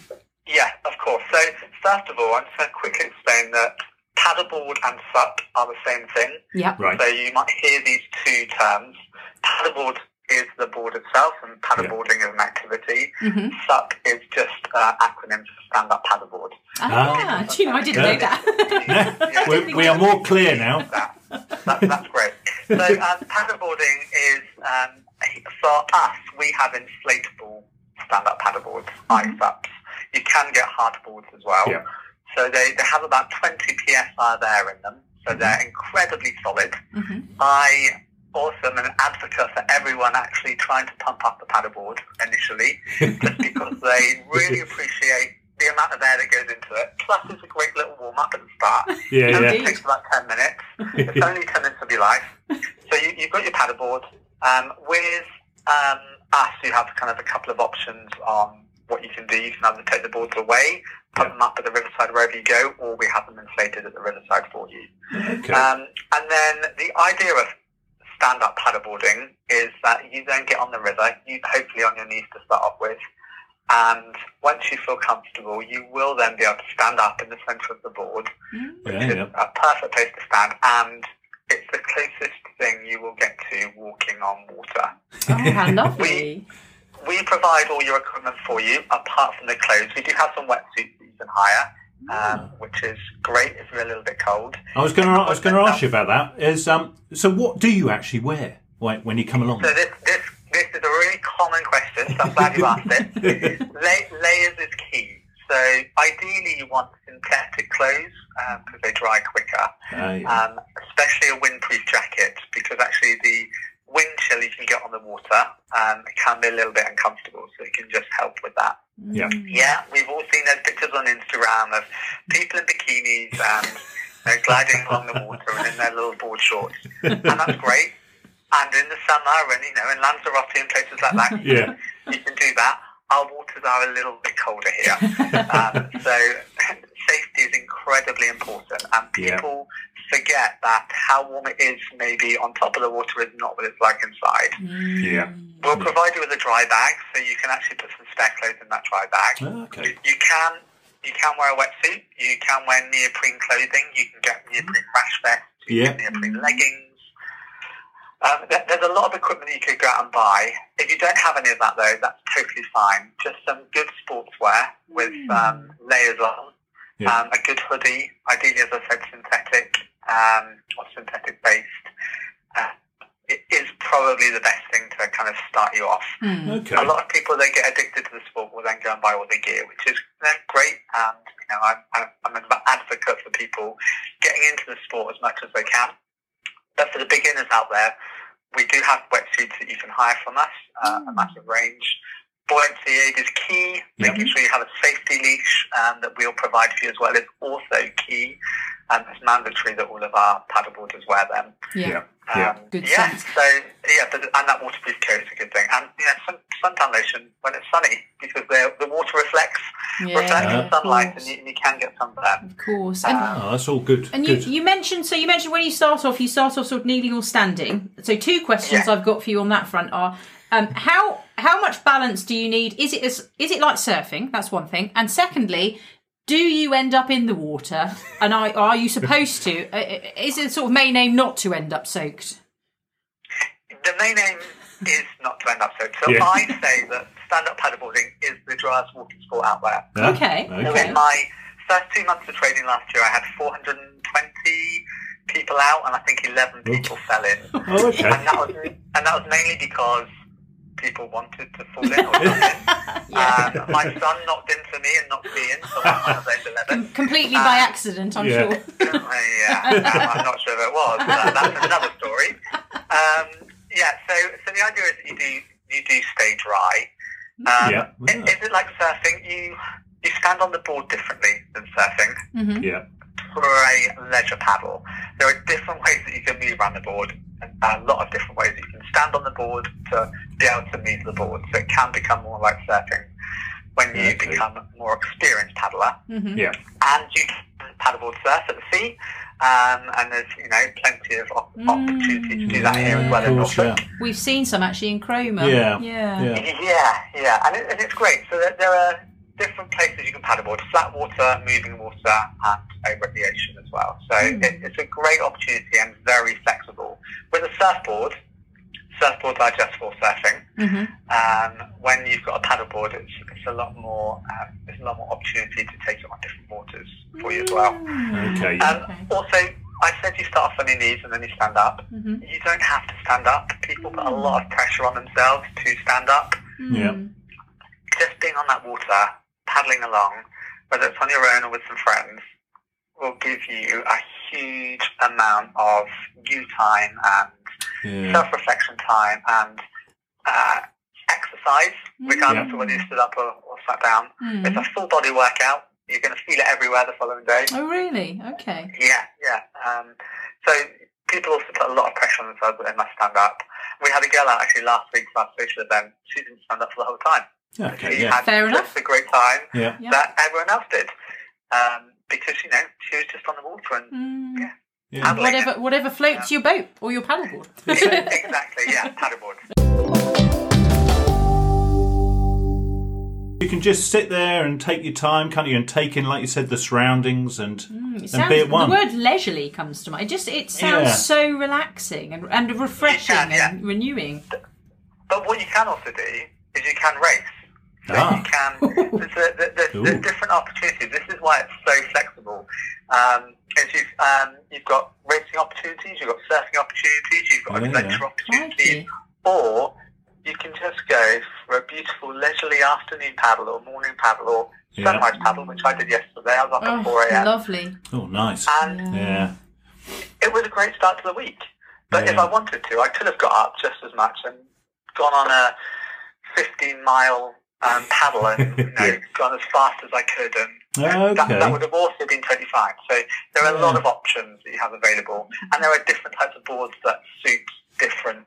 Yeah, of course. So first of all, I'm just going to quickly explain that paddleboard and SUP are the same thing. yeah Right. So you might hear these two terms. Paddleboard is the board itself, and paddleboarding is an activity. Mhm. SUP is just uh, acronym for stand up paddleboard. Ah, do you know, I didn't know that. (laughs) Yeah. we, we are more clear now. that. that that's great. So um, paddleboarding is um, for us. We have inflatable stand-up paddleboards, iSups. You can get hardboards as well. Yeah. So they, they have about 20 psi there in them. So they're incredibly solid. Mhm. I also am an advocate for everyone actually trying to pump up the paddleboard initially, (laughs) just because they really appreciate the amount of air that goes into it. Plus, it's a great little warm up at the start. (laughs) Yeah, It only yeah. Takes about 10 minutes. (laughs) It's only 10 minutes of your life. So you, you've got your paddleboard. Um, with um, us, you have kind of a couple of options on what you can do. You can either take the boards away, put Yeah. them up at the riverside wherever you go, or we have them inflated at the riverside for you. Okay. Um, and then the idea of stand-up paddleboarding is that you then get on the river, you hopefully on your knees to start off with, And once you feel comfortable, you will then be able to stand up in the centre of the board, mm. which Yeah, is yeah. a perfect place to stand. And it's the closest thing you will get to walking on water. Oh, how (laughs) lovely. We provide all your equipment for you, apart from the clothes. We do have some wetsuits that you can hire, um, which is great if you're a little bit cold. I was going to I was going to ask you about that. Is um so what do you actually wear when, when you come along? So this this this is a really common question, so I'm glad you asked it. (laughs) La- layers is key. So ideally, you want synthetic clothes because they dry quicker, Ah, yeah. um, especially a windproof jacket because actually the wind chill you can get on the water um, it can be a little bit uncomfortable. So it can just help with that. yeah. Yeah, we've all seen those pictures on Instagram of people in bikinis and you know, gliding along the water and in their little board shorts, and that's great. And in the summer, and you know, in Lanzarote and places like that, Yeah. you can do that. Our waters are a little bit colder here, (laughs) um, so (laughs) safety is incredibly important. And Yeah. People forget that how warm it is, maybe on top of the water, is not what it's like inside. Yeah. We'll provide you with a dry bag, so you can actually put some spare clothes in that dry bag. Ah, okay. You can you can wear a wetsuit. You can wear neoprene clothing. You can get neoprene rash vests. You Yeah. can get neoprene leggings. Um, there's a lot of equipment you could go out and buy. If you don't have any of that though, that's totally fine. Just some good sportswear with um, layers on. Yeah. Um, a good hoodie, ideally as I said, synthetic um, or synthetic based. Uh, it is probably the best thing to kind of start you off. Hmm. Okay. A lot of people they get addicted to the sport will then go and buy all the gear, which is great. And you know, I'm, I'm, I'm an advocate for people getting into the sport as much as they can. But for the beginners out there, we do have wetsuits that you can hire from us, uh, a massive range. Buoyancy aid is key. Yeah. Making sure you have a safety leash um, that we'll provide for you as well is also key. Um, it's mandatory that all of our paddleboarders wear them. Yeah. Yeah. Yeah. Um, Good yeah, sense. so yeah, but, and that waterproof coat is a good thing. And yeah, sun, suntan lotion when it's sunny because the the water reflects reflects Yeah, the sunlight and you, you can get sunburn. Of course. And, Oh, that's all good. and you, you mentioned so you mentioned when you start off you start off sort of kneeling or standing. So two questions Yeah. I've got for you on that front are um, how how much balance do you need? Is it as is it like surfing? That's one thing. And secondly, do you end up in the water? And are, are you supposed to? Uh, Is it sort of main aim not to end up soaked? The main aim is not to end up soaked. So Yeah. I say that stand-up paddleboarding is the driest water sport out there. Ah, Okay. So Okay. in my first two months of training last year, I had 420 people out, and I think 11 people fell in. Oh, okay. and that was and that was mainly because people wanted to fall in or jump in. (laughs) Yeah. Um, my son knocked into me and knocked me in, so I'm one of those 11. Completely by accident, I'm Yeah. sure. Uh, (laughs) yeah, um, I'm not sure if it was. But that's another story. Um, yeah, so so the idea is that you do you do stay dry. Um, Yeah. i- Is it like surfing? You you stand on the board differently than surfing. hmm Yeah. For a leisure paddle, there are different ways that you can move around the board. And A lot of different ways you can stand on the board to be able to move the board. So it can become more like surfing when you Okay. become a more experienced paddler hmm Yeah. and you can paddleboard surf at the sea. Um, and there's you know plenty of op- opportunity to do that here as well in Of course, Norfolk. yeah. We've seen some actually in Cromer. Yeah. Yeah. Yeah. Yeah, yeah, and, it, and it's great. So there, there are different places you can paddleboard: flat water, moving water, and over the ocean as well. So Mm. it, it's a great opportunity and very flexible. With a surfboard, surfboards are just for surfing. hmm Um, when you've got a paddleboard, it's, it's a lot more. Um, there's a lot more opportunity to take it on different waters for you as well. Okay. Um, Okay. Also, I said you start off on your knees and then you stand up. hmm You don't have to stand up. People put a lot of pressure on themselves to stand up. Yeah. Just being on that water, paddling along, whether it's on your own or with some friends, will give you a huge amount of you time and Yeah. self-reflection time and uh, exercise, regardless Yeah. of whether you stood up or, or sat down. Mm. It's a full body workout. You're going to feel it everywhere the following day. Oh, really? Okay. Yeah, yeah. Um, so people also put a lot of pressure on themselves that they must stand up. We had a girl out actually last week for our social event. She didn't stand up for the whole time. Okay. she Yeah. had Fair enough. a great time Yeah. Yeah. that everyone else did. Um, because, you know, she was just on the water and Mm. Yeah. Yeah. Paddling Whatever, it. whatever floats your boat or your paddleboard. (laughs) (laughs) exactly, yeah, paddleboard. you can just sit there and take your time, can't you? And take in, like you said, the surroundings and It and sounds, be at one. The word leisurely comes to mind. It just it sounds Yeah. so relaxing and, and refreshing Yeah, yeah. and renewing. But what you can also do is you can race. So Ah. you can. There's, a, there's, there's different opportunities. This is why it's so flexible. Um, is you've, um, you've got racing opportunities, you've got surfing opportunities, you've got Yeah, adventure opportunities, Crikey. or you can just go for a beautiful leisurely afternoon paddle or morning paddle or Yeah. sunrise paddle, which I did yesterday. I was up at Oh, 4 a.m. lovely. oh, nice. and Yeah. it was a great start to the week. But if I wanted to, I could have got up just as much and gone on a 15 mile um, paddle and (laughs) you know, Yeah. gone as fast as I could. And you know, Okay. that, that would have also been totally fine. So there are a lot of options that you have available. And there are different types of boards that suit different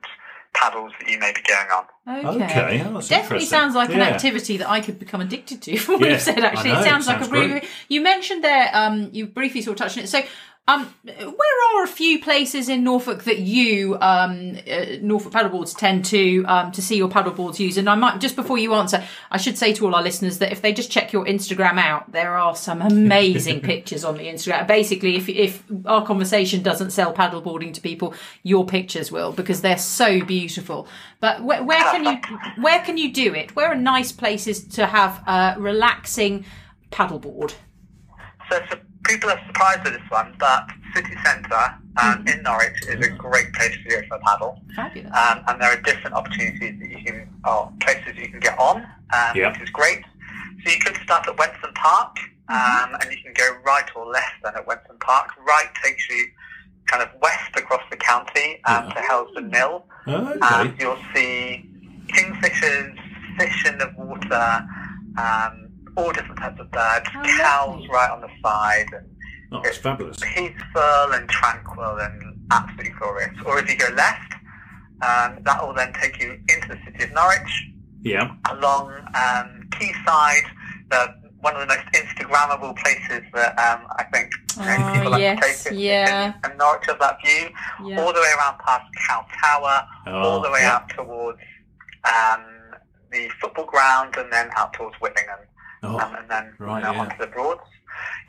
paddles that you may be going on. Okay. Okay, oh, that's Definitely sounds like an activity that I could become addicted to. (laughs) From what Yeah, you've said, actually, I know, it sounds it like a really. You mentioned there. Um, you briefly sort of touched on it. So, um, where are a few places in Norfolk that you, um, uh, Norfolk paddleboards tend to um, to see your paddleboards used? And I might just before you answer, I should say to all our listeners that if they just check your Instagram out, there are some amazing (laughs) pictures on the Instagram. Basically, if if our conversation doesn't sell paddleboarding to people, your pictures will because they're so beautiful. But where, where can you where can you do it? Where are nice places to have a relaxing paddleboard? So, so people are surprised at this one, but city centre um, in Norwich is a great place to go for a paddle. Fabulous. um, and there are different opportunities that you can, or places you can get on, um, Yeah. which is great. So you could start at Wensum Park, um, and you can go right or left then at Wensum Park. Right takes you kind of west across the county um, Yeah. to Hellesdon Mill. Okay. Um, you'll see kingfishers, fish in the water, um, all different types of birds, Oh, cows lovely. right on the side, and oh, it's fabulous. peaceful and tranquil and absolutely glorious. Or if you go left, um, that will then take you into the city of Norwich, Yeah. along um, Quayside, the, one of the most Instagrammable places that um, I think you know, Oh, people like to take. it. yeah. And Norwich has that view, Yeah. all the way around past Cow Tower, all the way Oh, yeah. out towards um, the football ground, and then out towards Whitlingham Oh, um, and then right, you know, yeah. onto the Broads.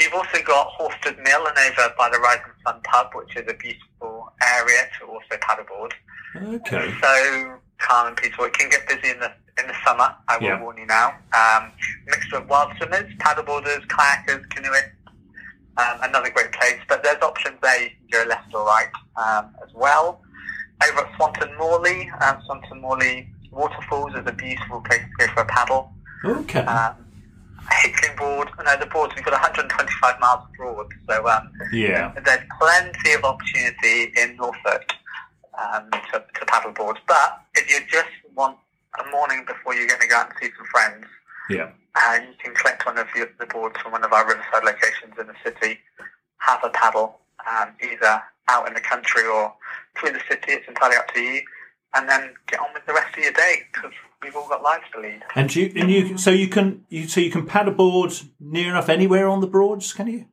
You've also got Horstead Mill and over by the Rising Sun pub, which is a beautiful area to also paddleboard. okay. So calm and peaceful. It can get busy in the in the summer. I will Yeah. warn you now. Um, mixture of wild swimmers, paddleboarders, kayakers, canoeists. Um, another great place, but there's options there. You can go left or right um, as well. Over at Swanton Morley, um, Swanton Morley Waterfalls is a beautiful place to go for a paddle Okay. um, Hickling Broad. No, the Broads, we've got 125 miles of Broad, so um, yeah. there's plenty of opportunity in Norfolk um, to, to paddleboard. But if you just want a morning before you're going to go out and see some friends, Yeah. uh, you can collect one of your, the boards from one of our riverside locations in the city, have a paddle, um, either out in the country or through the city. It's entirely up to you. And then get on with the rest of your day because we've all got lives to lead. And you and you so you can you so you can paddleboard near enough anywhere on the Broads, can you?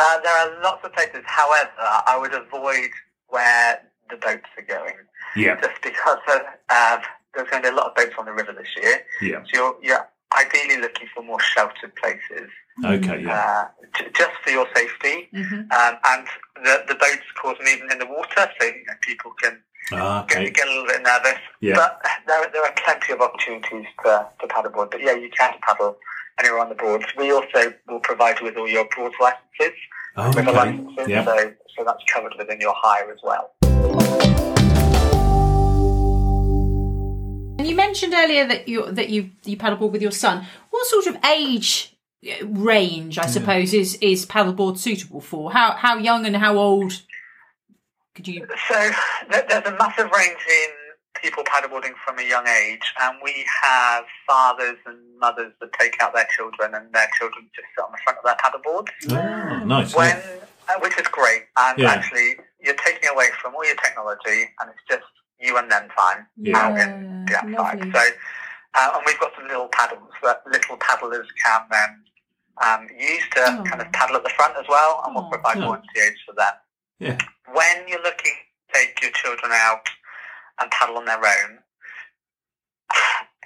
Uh, there are lots of places. However, I would avoid where the boats are going, Yeah. just because of, um, there's going to be a lot of boats on the river this year. Yeah. So you're, you're ideally looking for more sheltered places, Okay. Yeah. uh, j- just for your safety. Mhm. Um, and the, the boats cause movement in the water, so you know, people can Ah, get, okay. get a little bit nervous. Yeah. But there, there are plenty of opportunities to, to paddleboard. But yeah, you can paddle anywhere on the Broads. We also will provide you with all your Broads licenses. with the Okay. licenses, Yeah. so, so that's covered within your hire as well. And you mentioned earlier that you that you you paddleboard with your son. What sort of age uh, range, I suppose, is is paddleboard suitable for? How how young and how old could you? So there- there's a massive range in people paddleboarding from a young age, and we have fathers and mothers that take out their children, and their children just sit on the front of their paddleboards. Oh, nice. When, yeah. uh, which is great, and Yeah. actually you're taking away from all your technology, and it's just you and them time Yeah, out in the outside. lovely. So, uh, and we've got some little paddles that little paddlers can then um, use to Oh. kind of paddle at the front as well, and we'll Oh. provide Yeah. volunteers for that. Yeah. When you're looking to take your children out and paddle on their own,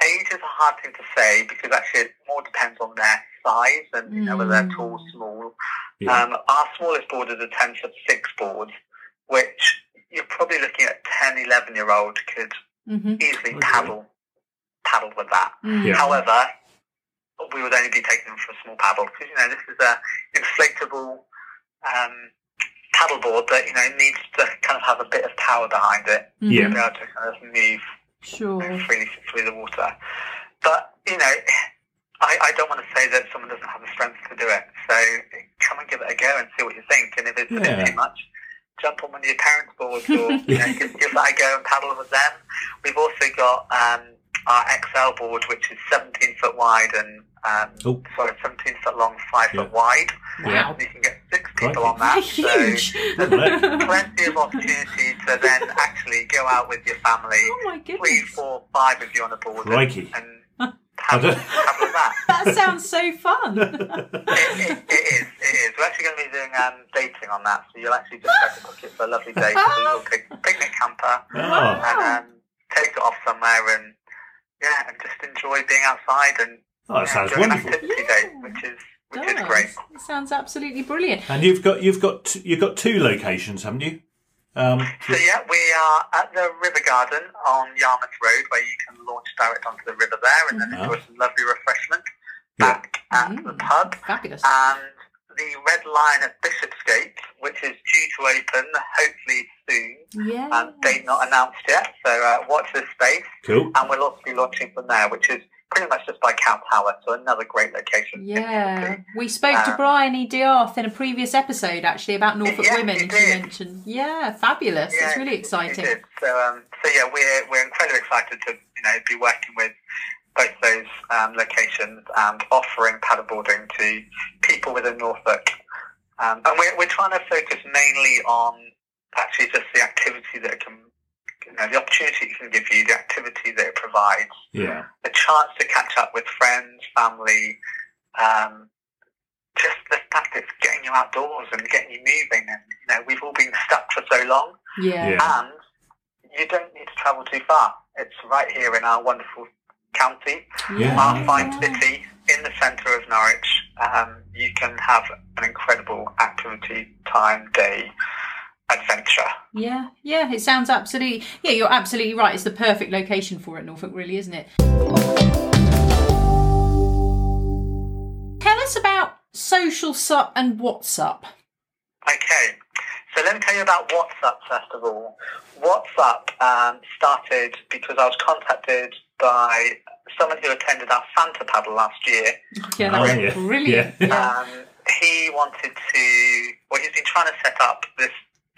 age is a hard thing to say because actually it more depends on their size and you know whether they're tall, small. Yeah. Um, our smallest board is a 10 foot 6 board, which you're probably looking at 10, 11 year old could Mm-hmm. easily Okay. paddle paddle with that. Mm. Yeah. However, we would only be taking them for a small paddle because you know this is a inflatable um, paddleboard that you know needs to kind of have a bit of power behind it Yeah. to be able to kind of move Sure. freely through the water. But you know, I, I don't want to say that someone doesn't have the strength to do it. So come and give it a go and see what you think. And if it's a bit too much, jump on one of your parents' boards or (laughs) you know, give, give that a go and paddle with them. We've also got um, our XL board, which is 17 foot wide and um, Oh. sorry, 17 foot long, five Yeah. foot wide. Wow. You can get six people Crikey. on that. So Huge. plenty of opportunity to then actually go out with your family oh my three, goodness. four, five of you on a board Crikey. and, and have, don't- (laughs) have with that. That sounds so fun. (laughs) It, it, it is, it is. We're actually going to be doing um, dating on that, so you'll actually just have to book it for a lovely day, a (laughs) little pic- picnic camper, Oh, and um, take it off somewhere and yeah, and just enjoy being outside and oh, that yeah, sounds doing wonderful. activity Yeah. day, which is which Does. is great. It sounds absolutely brilliant. And you've got you've got t- you've got two locations, haven't you? Um, So yeah, we are at the River Garden on Yarmouth Road, where you can launch direct onto the river there, and then Mhm. enjoy some lovely refreshment Yeah. back at the Mm. pub. Fabulous. and the Red Lion at Bishopsgate, which is due to open hopefully soon. yeah. Um, date not announced yet, so uh, watch this space. cool. And we'll also be launching from there, which is pretty much just by Cow Tower, so another great location. Yeah, we spoke to Brian Bryony Diarth in a previous episode actually about Norfolk Yes, women. you and She mentioned, yeah, fabulous. Yeah, it's really we exciting. did. So, um, so yeah, we're we're incredibly excited to you know be working with both those um, locations and offering paddleboarding to people within Norfolk. Um, and we're we're trying to focus mainly on actually just the activity that it can, you know, the opportunity it can give you, the activity that it provides, Yeah. a chance to catch up with friends, family. Um, just the fact that it's getting you outdoors and getting you moving, and you know we've all been stuck for so long Yeah. Yeah. and you don't need to travel too far. It's right here in our wonderful county, Yeah. our fine city, in the centre of Norwich. Um, you can have an incredible activity, time, day, adventure. Yeah, yeah, it sounds absolutely. Yeah, you're absolutely right. It's the perfect location for it, Norfolk, really, isn't it? Tell us about Social Sup and What's Up. Okay, so let me tell you about What's Up first of all. What's Up um, started because I was contacted by someone who attended our Santa paddle last year. (laughs) Yeah, that Oh, was yeah. brilliant. Yeah. Yeah. Um, he wanted to, well, he's been trying to set up this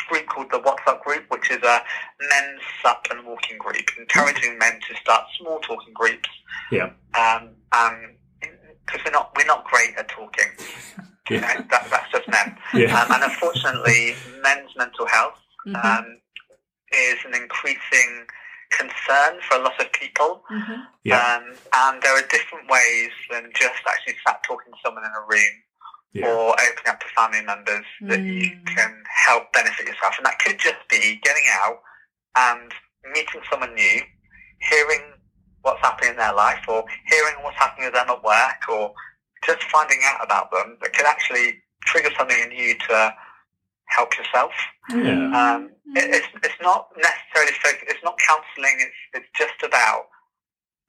group called the What's Up group, which is a men's sup and walking group, encouraging men to start small talking groups. Yeah. Um, um, because we're not we're not great at talking. (laughs) You Yeah. know, that, that's just men. Yeah. Um, and unfortunately, men's mental health Mhm, um, is an increasing concern for a lot of people. mhm. Yeah. Um, and there are different ways than just actually sat talking to someone in a room Yeah. or opening up to family members that you Mm. can help benefit yourself. And that could just be getting out and meeting someone new, hearing what's happening in their life or hearing what's happening with them at work or just finding out about them that could actually trigger something in you to help yourself. Yeah. Um, it, it's, it's not necessarily focus, it's not counselling, it's, it's just about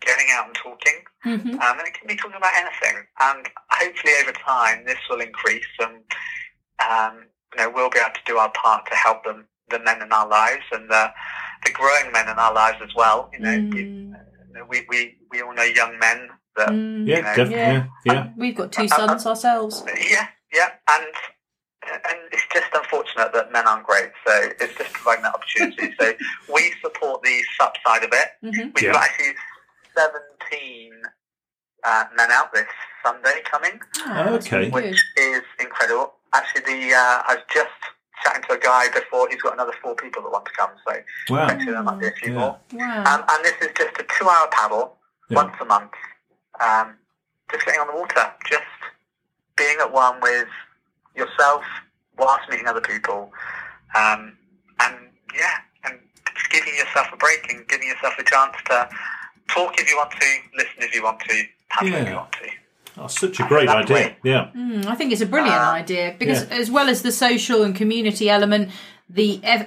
getting out and talking. Mhm. Um, and it can be talking about anything. And hopefully over time this will increase and um, you know, we'll be able to do our part to help them, the men in our lives and the, the growing men in our lives as well. You know, we, Mm, we, we, we all know young men that, mm. Yeah. you know, Definitely. Yeah. Yeah. We've got two sons ourselves. yeah, yeah, and and it's just unfortunate that men aren't great. So it's just providing that opportunity. so (laughs) we support the SUP side of it. Mhm. We've Yeah. got actually seventeen uh, men out this Sunday coming, Oh, Okay. which is incredible. Actually, the uh, I was just chatting to a guy before. He's got another four people that want to come. So Wow. actually there might be a few Yeah. more. Wow. Um, and this is just a two-hour paddle Yeah. once a month. Um, just getting on the water, just being at one with yourself whilst meeting other people, um, and yeah, and just giving yourself a break and giving yourself a chance to talk if you want to, listen if you want to, paddle if you want to. Oh, such a great idea. great. Yeah. Mm, I think it's a brilliant Uh, idea because, yeah. as well as the social and community element, the uh,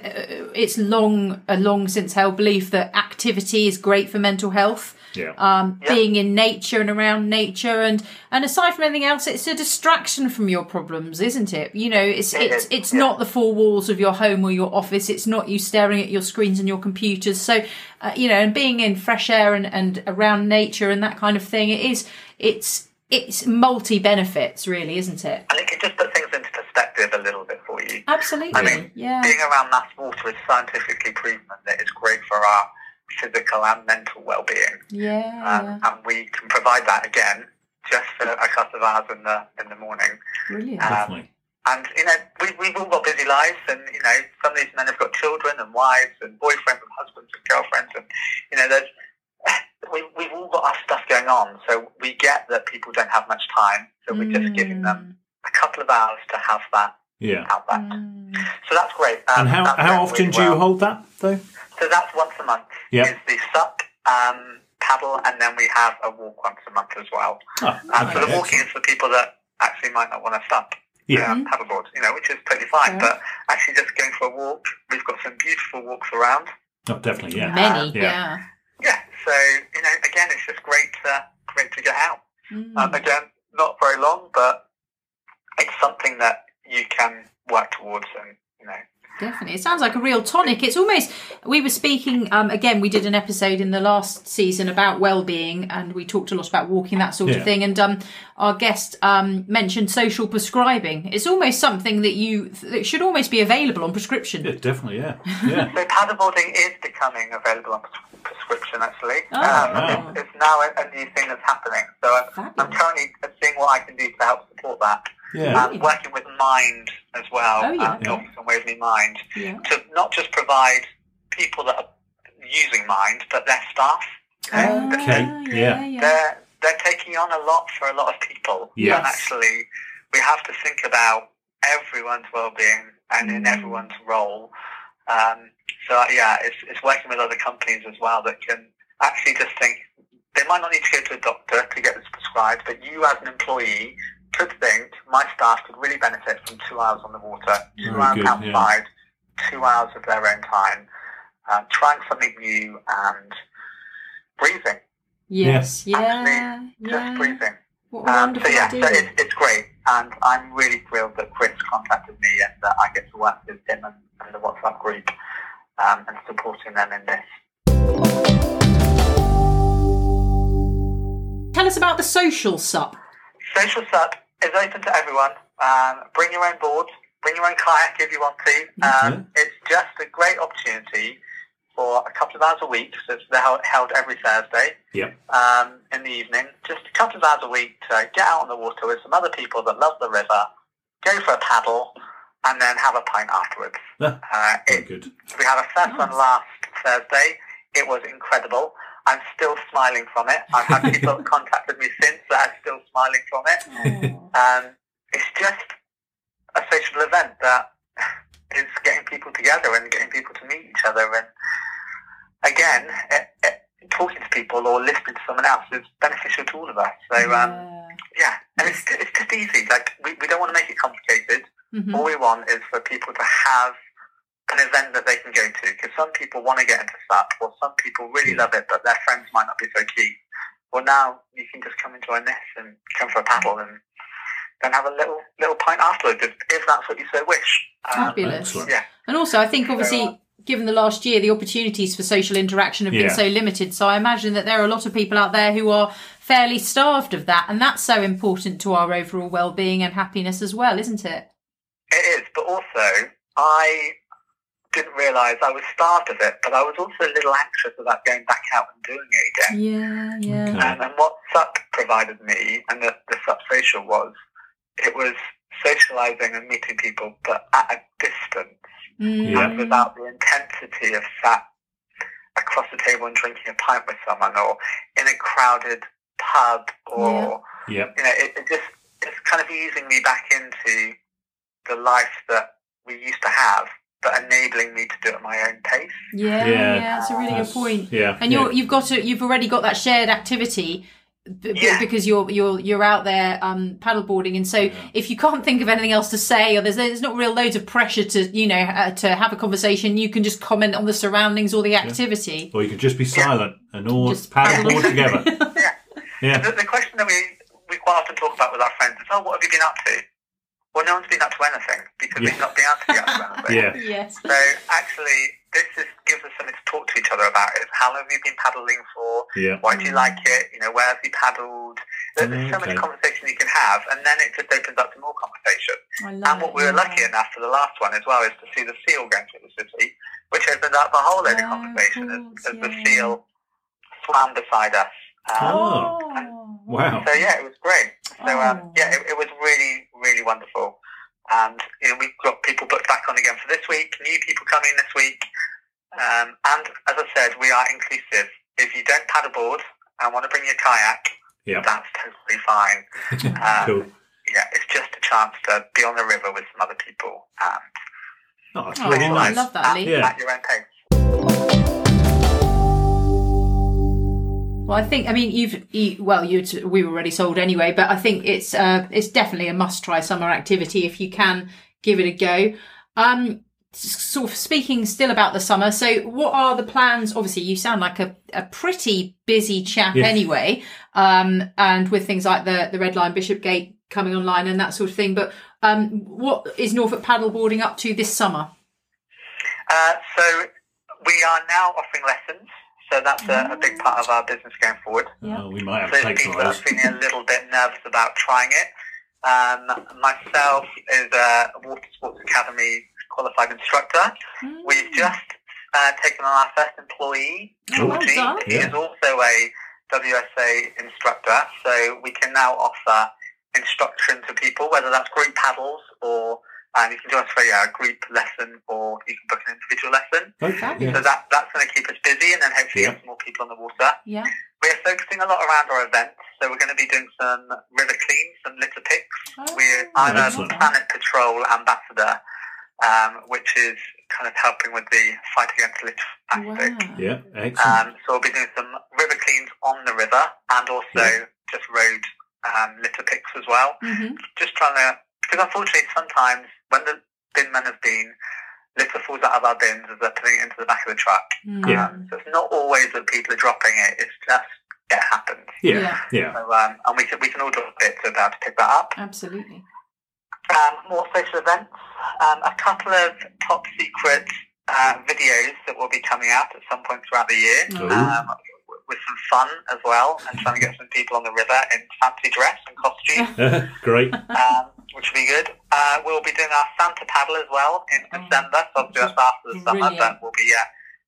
it's long a long since held belief that activity is great for mental health. Yeah. Um, Yeah. Being in nature and around nature, and and aside from anything else, it's a distraction from your problems, isn't it? You know, it's It it's is, it's yeah. not the four walls of your home or your office. It's not you staring at your screens and your computers. So, uh, you know, and being in fresh air and, and around nature and that kind of thing, it is it's it's multi benefits, really, isn't it? I think it just puts things into perspective a little bit for you. Absolutely. I mean, yeah. being around mass water is scientifically proven that it's great for our physical and mental well-being. Yeah. Um, and we can provide that again just for a couple of hours in the in the morning. Brilliant. Um, Definitely. And you know, we we've all got busy lives, and you know, some of these men have got children and wives and boyfriends and husbands and girlfriends, and you know, there's (sighs) we we've all got our stuff going on. So we get that people don't have much time, so we're just giving them a couple of hours to have that Yeah. outlet. Mm. So that's great. Um, And how, how often really do you well. hold that, though? So that's once a month. Yeah. Is the sup um, paddle, and then we have a walk once a month as well. Oh, Um, so the walking excellent. is for people that actually might not want to sup. Yeah. Um, paddleboard, you know, which is totally fine. Yeah. But actually, just going for a walk, we've got some beautiful walks around. Oh, definitely, yeah. Many. Yeah. Yeah. Yeah. So you know, again, it's just great to great to get out. Mm. Um, again, not very long, but it's something that you can work towards, and you know, Definitely. It sounds like a real tonic. It's almost, we were speaking, um, again, we did an episode in the last season about well-being and we talked a lot about walking, that sort Yeah. of thing. And um, our guest um, mentioned social prescribing. It's almost something that you, that should almost be available on prescription. Yeah, definitely, yeah. Yeah. (laughs) So paddleboarding is becoming available on prescription, actually. Oh, um, wow. it's, it's now a, a new thing that's happening. So I'm, I'm currently seeing what I can do to help support that. Yeah. Um, working with Mind as well, Oh, yeah. um, Norfolk and Waveney Mind, Yeah. to not just provide people that are using Mind, but their staff. You know, Ah, Okay, yeah. yeah. They're, they're taking on a lot for a lot of people. Yes. And actually, we have to think about everyone's well-being and in Mm. everyone's role. Um, so yeah, it's, it's working with other companies as well that can actually just think they might not need to go to a doctor to get this prescribed, but you as an employee could think my staff could really benefit from two hours on the water, two Very hours good, yeah. outside, two hours of their own time, uh, trying something new and breathing, Yes. Yeah. Actually, just Yeah. breathing. What Um, wonderful so yeah, so it's, it's great, and I'm really thrilled that Chris contacted me and that I get to work with him and, and the What's Up group um, and supporting them in this. Tell us about the social sup. Social Sup is open to everyone. Um, bring your own board, bring your own kayak if you want to. Um, It's just a great opportunity for a couple of hours a week. So it's held, every Thursday Yep. um, in the evening. Just a couple of hours a week to get out on the water with some other people that love the river, go for a paddle, and then have a pint afterwards. Ah, Uh, Very it, good. we had a first one last Thursday. It was incredible. I'm still smiling from it. I've had (laughs) people that contacted me since that are still smiling from it. Um, it's just a social event that is getting people together and getting people to meet each other. And again, it, it, talking to people or listening to someone else is beneficial to all of us. So um, Yeah. yeah, and it's, it's just easy. Like we, we don't want to make it complicated. Mhm. All we want is for people to have an event that they can go to because some people want to get into SUP or some people really love it but their friends might not be so keen. Well now you can just come and join this and come for a paddle and then have a little little pint afterwards if, if that's what you so wish. Um, Fabulous. Excellent. yeah. And also, I think So, obviously, uh, given the last year, the opportunities for social interaction have Yeah. been so limited. So I imagine that there are a lot of people out there who are fairly starved of that, and that's so important to our overall well-being and happiness as well, isn't it? It is, but also I didn't realise I was starved of it, but I was also a little anxious about going back out and doing it again. Yeah, yeah. Okay. Um, and what SUP provided me, and the, the SUP social was, it was socialising and meeting people, but at a distance Mm. Yeah. and without the intensity of sat across the table and drinking a pint with someone, or in a crowded pub, or Yep. you know, it, it just it's kind of easing me back into the life that we used to have but enabling me to do it at my own pace. Yeah, Yeah. yeah, that's a really good point. Yeah. And you're you've got to you've already got that shared activity b- b- Yeah. because you're you're you're out there um paddleboarding and so if you can't think of anything else to say or there's there's not real loads of pressure to you know uh, to have a conversation you can just comment on the surroundings or the activity Or you could just be silent and all Just paddle paddle. all together. (laughs) Yeah. Yeah. The, the question that we, we quite often talk about with our friends is, oh, what have you been up to? Well, no one's been up to anything because Yeah. we've not been able to be up to (laughs) anything. Yeah. yes So actually, this is, gives us something to talk to each other about. Is how long have you been paddling for? Yeah. Why do you like it? You know, where have you paddled? There's there's so much Okay. conversation you can have, and then it just opens up to more conversation. I love And what it, we were yeah. lucky enough for the last one as well is to see the seal going through the city, which opened up a whole load Oh, conversation of as, course, as the yeah. seal swam beside us. Um, Oh. Wow. So yeah, it was great. So um, Oh. yeah, it, it was really, really wonderful. And you know, we've got people booked back on again for this week. New people coming this week. Um, and as I said, we are inclusive. If you don't paddleboard and want to bring your kayak, Yeah. that's totally fine. (laughs) Um, Cool. Yeah, it's just a chance to be on the river with some other people and Oh, it's Oh, really I love that, at, Lee. Yeah. at your own pace. Well, I think I mean you've you, well you we were already sold anyway, but I think it's uh it's definitely a must try summer activity if you can give it a go. Um, s- sort of speaking still about the summer. So, what are the plans? Obviously, you sound like a, a pretty busy chap Yeah. anyway. Um, and with things like the the Red Lion Bishopgate coming online and that sort of thing. But um, what is Norfolk paddleboarding up to this summer? Uh, so we are now offering lessons. So that's a, a big part of our business going forward. Yeah. Oh, we might have For to take some people of that those. are feeling a little bit nervous about trying it, um, myself is a Water Sports Academy qualified instructor. We've just uh, taken on our first employee, Oh, well Georgie. done. He Yeah. is also a WSA instructor, so we can now offer instruction to people, whether that's group paddles or um, you can join us for yeah, a group lesson or you can book an individual lesson. Okay. So Yeah. that, that's going to keep us busy and then hopefully Yeah. get some more people on the water. Yeah. We're focusing a lot around our events, so we're going to be doing some river cleans, some litter picks. Oh, We're, I'm a. Planet Patrol ambassador, um, which is kind of helping with the fight against litter plastic. Wow. Yeah. Excellent. Um, so we'll be doing some river cleans on the river and also just road um, litter picks as well. hmm Just trying to, because unfortunately sometimes when the bin men have been, litter falls out of our bins as they're putting it into the back of the truck. Yeah. Um, so it's not always that people are dropping it, it's just it happens. Yeah. yeah. Yeah. So, um, and we can, we can all drop it to be able to pick that up. Absolutely. Um, more social events, um, a couple of top secret uh, videos that will be coming out at some point throughout the year, Oh. um, with some fun as well, and trying to get some people on the river in fancy dress and costume, (laughs) Great. um, which will be good. Uh, we'll be doing our Santa paddle as well in Oh, December, so obviously that's after the summer, brilliant. but we'll be uh,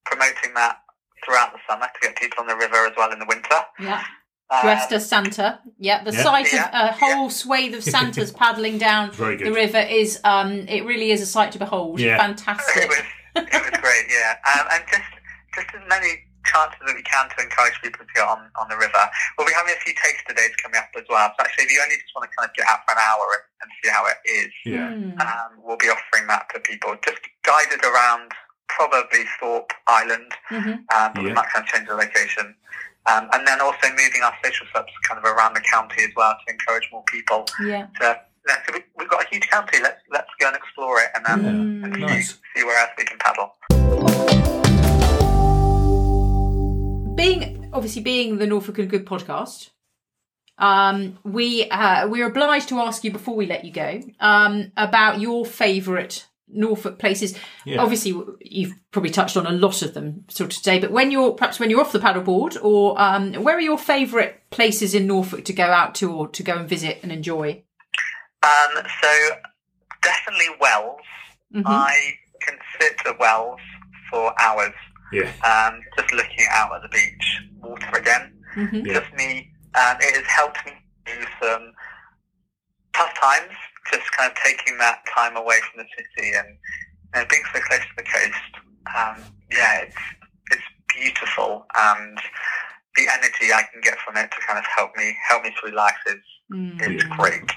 promoting that throughout the summer to get people on the river as well in the winter. Yeah. Um, Dressed as Santa. Yeah. The Yeah. sight Yeah. of a whole swathe of Santas (laughs) paddling down the river is um it really is a sight to behold. Yeah. (laughs) It Fantastic. was, it was great, yeah. Um, and just just as many chances that we can to encourage people to get on, on the river. We'll be having a few taster days coming up as well. So actually, if you only just want to kind of get out for an hour and, and see how it is, Yeah. Hmm. um, we'll be offering that to people. Just guided around probably Thorpe Island, Mhm. um, but we might kind of change the location. Um, and then also moving our social clubs kind of around the county as well to encourage more people Yeah. to. So we, we've got a huge county. Let's let's go and explore it and um, Mm. and see, see where else we can paddle. Being obviously being the Norfolk and Good podcast, um, we uh, we're obliged to ask you before we let you go um, about your favourite Norfolk places. Yeah. Obviously, you've probably touched on a lot of them sort of today, but when you're perhaps when you're off the paddleboard, or um, where are your favourite places in Norfolk to go out to or to go and visit and enjoy? Um, so definitely Wells. Mhm. I can sit at Wells for hours, Yeah. um, just looking out at the beach, water again. Mhm. Yeah. Just me. Um, it has helped me through some tough times. Just kind of taking that time away from the city and you know, being so close to the coast. Um, yeah, it's it's beautiful, and the energy I can get from it to kind of help me help me through life is is Mm. great.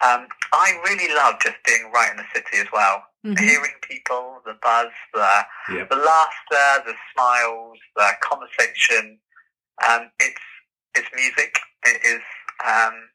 Um, I really love just being right in the city as well. Mhm. Hearing people, the buzz, the Yep. the laughter, the smiles, the conversation. Um, it's it's music. It is. Um,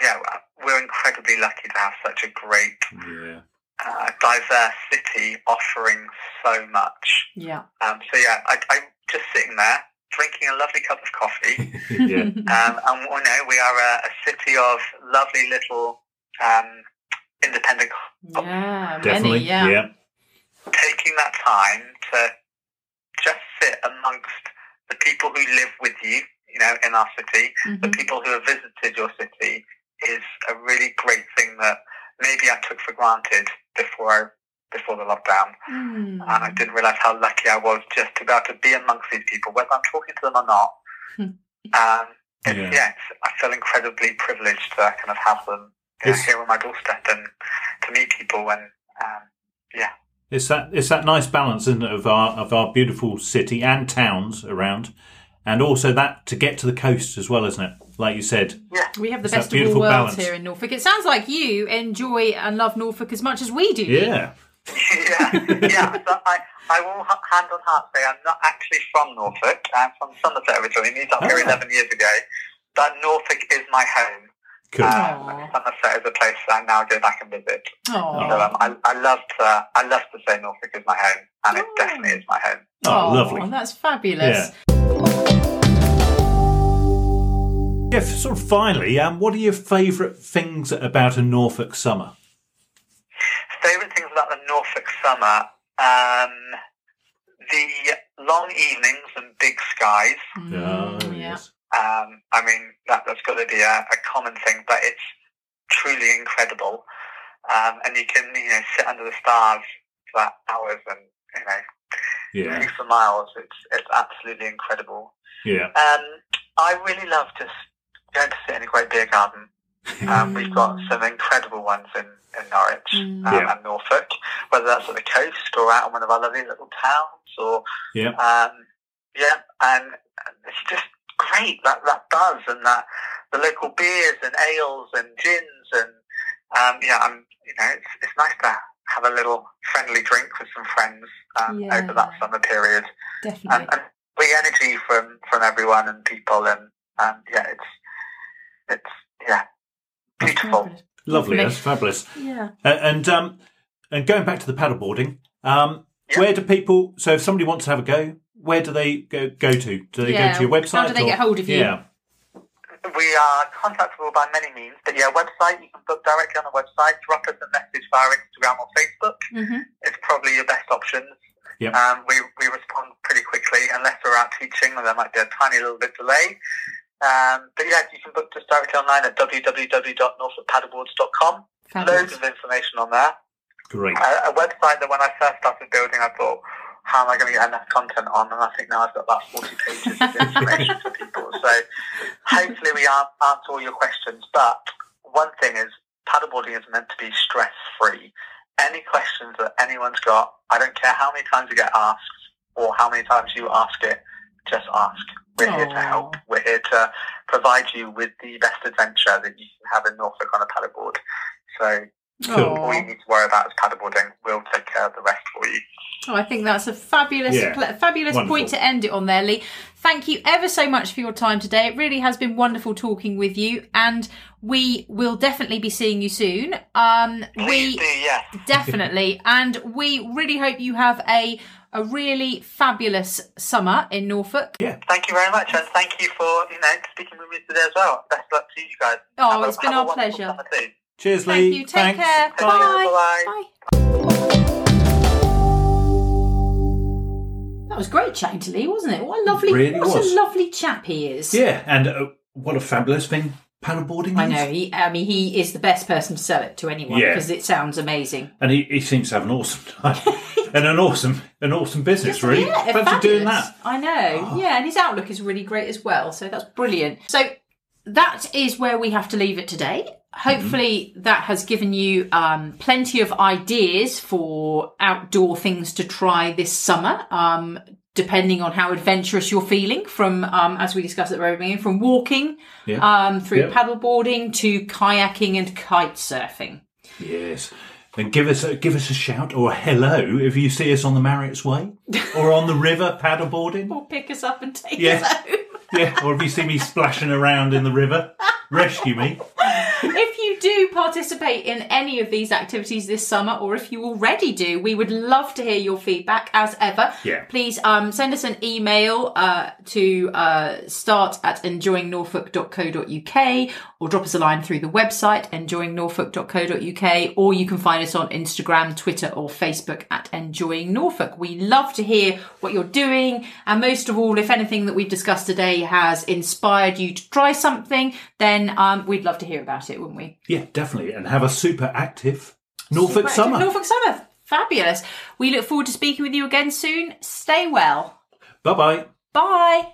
yeah, we're incredibly lucky to have such a great, Yeah. uh, diverse city offering so much. Yeah. Um, so yeah, I, I'm just sitting there drinking a lovely cup of coffee. (laughs) yeah. Um, and you know, we are a, a city of lovely little um, independent. Yeah. Definitely. Many, yeah. yeah. Taking that time to just sit amongst the people who live with you, you know, in our city, the Mhm. people who have visited your city, is a really great thing that maybe I took for granted before I, before the lockdown. Mm. And I didn't realise how lucky I was just to be able to be amongst these people, whether I'm talking to them or not. Um, it's, Yeah. yeah, I feel incredibly privileged to kind of have them you know, It's- here on my doorstep and to meet people. And um, yeah, It's that it's that nice balance, isn't it, of our of our beautiful city and towns around, and also that to get to the coast as well, isn't it? Like you said, yeah, We have the It's best of all beautiful worlds balance. here in Norfolk. It sounds like you enjoy and love Norfolk as much as we do. yeah, yeah, yeah. (laughs) So I, I will hand on heart say I'm not actually from Norfolk. I'm from Somerset originally. I moved up here Ah. 11 years ago. But Norfolk is my home. Cool. Um, Somerset is a place I now go back and visit. Aw. So um, I, I love to I love to say Norfolk is my home, and it Oh. definitely is my home. oh, Aw, lovely. That's fabulous. Yeah, f- sort of finally, um, what are your favourite things about a Norfolk summer? Favorite things about the Norfolk summer: um, the long evenings and big skies. Mm, Oh, yeah. Yes. Um, I mean, that, that's got to be a, a common thing, but it's truly incredible. Um, and you can, you know, sit under the stars for hours and, you know, Yeah, for miles. It's, it's absolutely incredible. yeah, Um, I really love just going to sit in a great beer garden. Um, (laughs) we've got some incredible ones in, in Norwich Mm. um, Yeah. and Norfolk, whether that's at the coast or out in one of our lovely little towns or yeah, um, yeah, and it's just great that that buzz and that the local beers and ales and gins and um, yeah, I'm you know it's it's nice to have a little friendly drink with some friends um, Yeah. over that summer period Definitely. and, and the energy from from everyone and people and um, yeah, it's it's yeah beautiful. Fabulous. lovely. Lovely. That's fabulous. Yeah. Uh, and um, and going back to the paddleboarding, um, Yeah. where do people? So if somebody wants to have a go, where do they go? Go to? Do they Yeah, go to your website? how do they or- get hold of you? Yeah, We are contactable by many means, but yeah, website you can book directly on the website. Drop us a message via Instagram or Facebook. hmm it's probably your best options. Yep. Um, we, we respond pretty quickly unless we're out teaching or there might be a tiny little bit of delay. Um, but yeah, you can book just directly online at www.norfolkpaddleboards.com. Loads Fabulous. of information on there. great. A, a website that when I first started building, I thought, how am I going to get enough content on? And I think now I've got about 40 pages of information for people. (laughs) So hopefully we answer all your questions. But one thing is, paddleboarding is meant to be stress-free. Any questions that anyone's got, I don't care how many times you get asked or how many times you ask it, just ask. We're here to help. We're here to provide you with the best adventure that you can have in Norfolk on a paddleboard. So Cool. all you need to worry about is paddleboarding. We'll take care of the rest for you. Oh, I think that's a fabulous, Yeah. pl- fabulous Wonderful. point to end it on there, Lee. Thank you ever so much for your time today. It really has been wonderful talking with you, and we will definitely be seeing you soon. Um, Please we do, yes. definitely, (laughs) and we really hope you have a a really fabulous summer in Norfolk. Yeah. Thank you very much, and thank you for you know speaking with me today as well. Best luck to you guys. Oh, Have a- it's been a our wonderful pleasure. Summer too. Cheers, Thank Lee. you. Take Thanks. care. Bye. Bye-bye. That was great chatting to Lee, wasn't it? What a lovely, really what was. a lovely chap he is. Yeah, and uh, what a fabulous thing paddleboarding I is. know. He, I mean, he is the best person to sell it to anyone Yeah. because it sounds amazing. And he, he seems to have an awesome time (laughs) and an awesome an awesome business. Really, Yeah, fancy doing fabulous. that. I know. Yeah, and his outlook is really great as well. So that's brilliant. So that is where we have to leave it today. Hopefully, that has given you um, plenty of ideas for outdoor things to try this summer. Um, depending on how adventurous you're feeling from, um, as we discussed at the very beginning, from walking, Yeah. um, through Yeah. paddleboarding to kayaking and kite surfing. Yes. Then give us a, give us a shout or a hello if you see us on the Marriott's Way (laughs) or on the river paddleboarding. Or pick us up and take Yeah. us home. Yeah, or if you see me splashing around in the river, (laughs) rescue me. if you do participate in any of these activities this summer, or if you already do, we would love to hear your feedback as ever. Yeah. Please um, send us an email uh, to uh, start at enjoyingnorfolk.co.uk or drop us a line through the website enjoyingnorfolk.co.uk or you can find us on Instagram, Twitter or Facebook at Enjoying Norfolk. We love to hear what you're doing and most of all, if anything that we've discussed today has inspired you to try something, then um, we'd love to hear about it, wouldn't we? Yeah, definitely. And have a super active Norfolk summer. Norfolk summer. Fabulous. We look forward to speaking with you again soon. Stay well. Bye bye. Bye.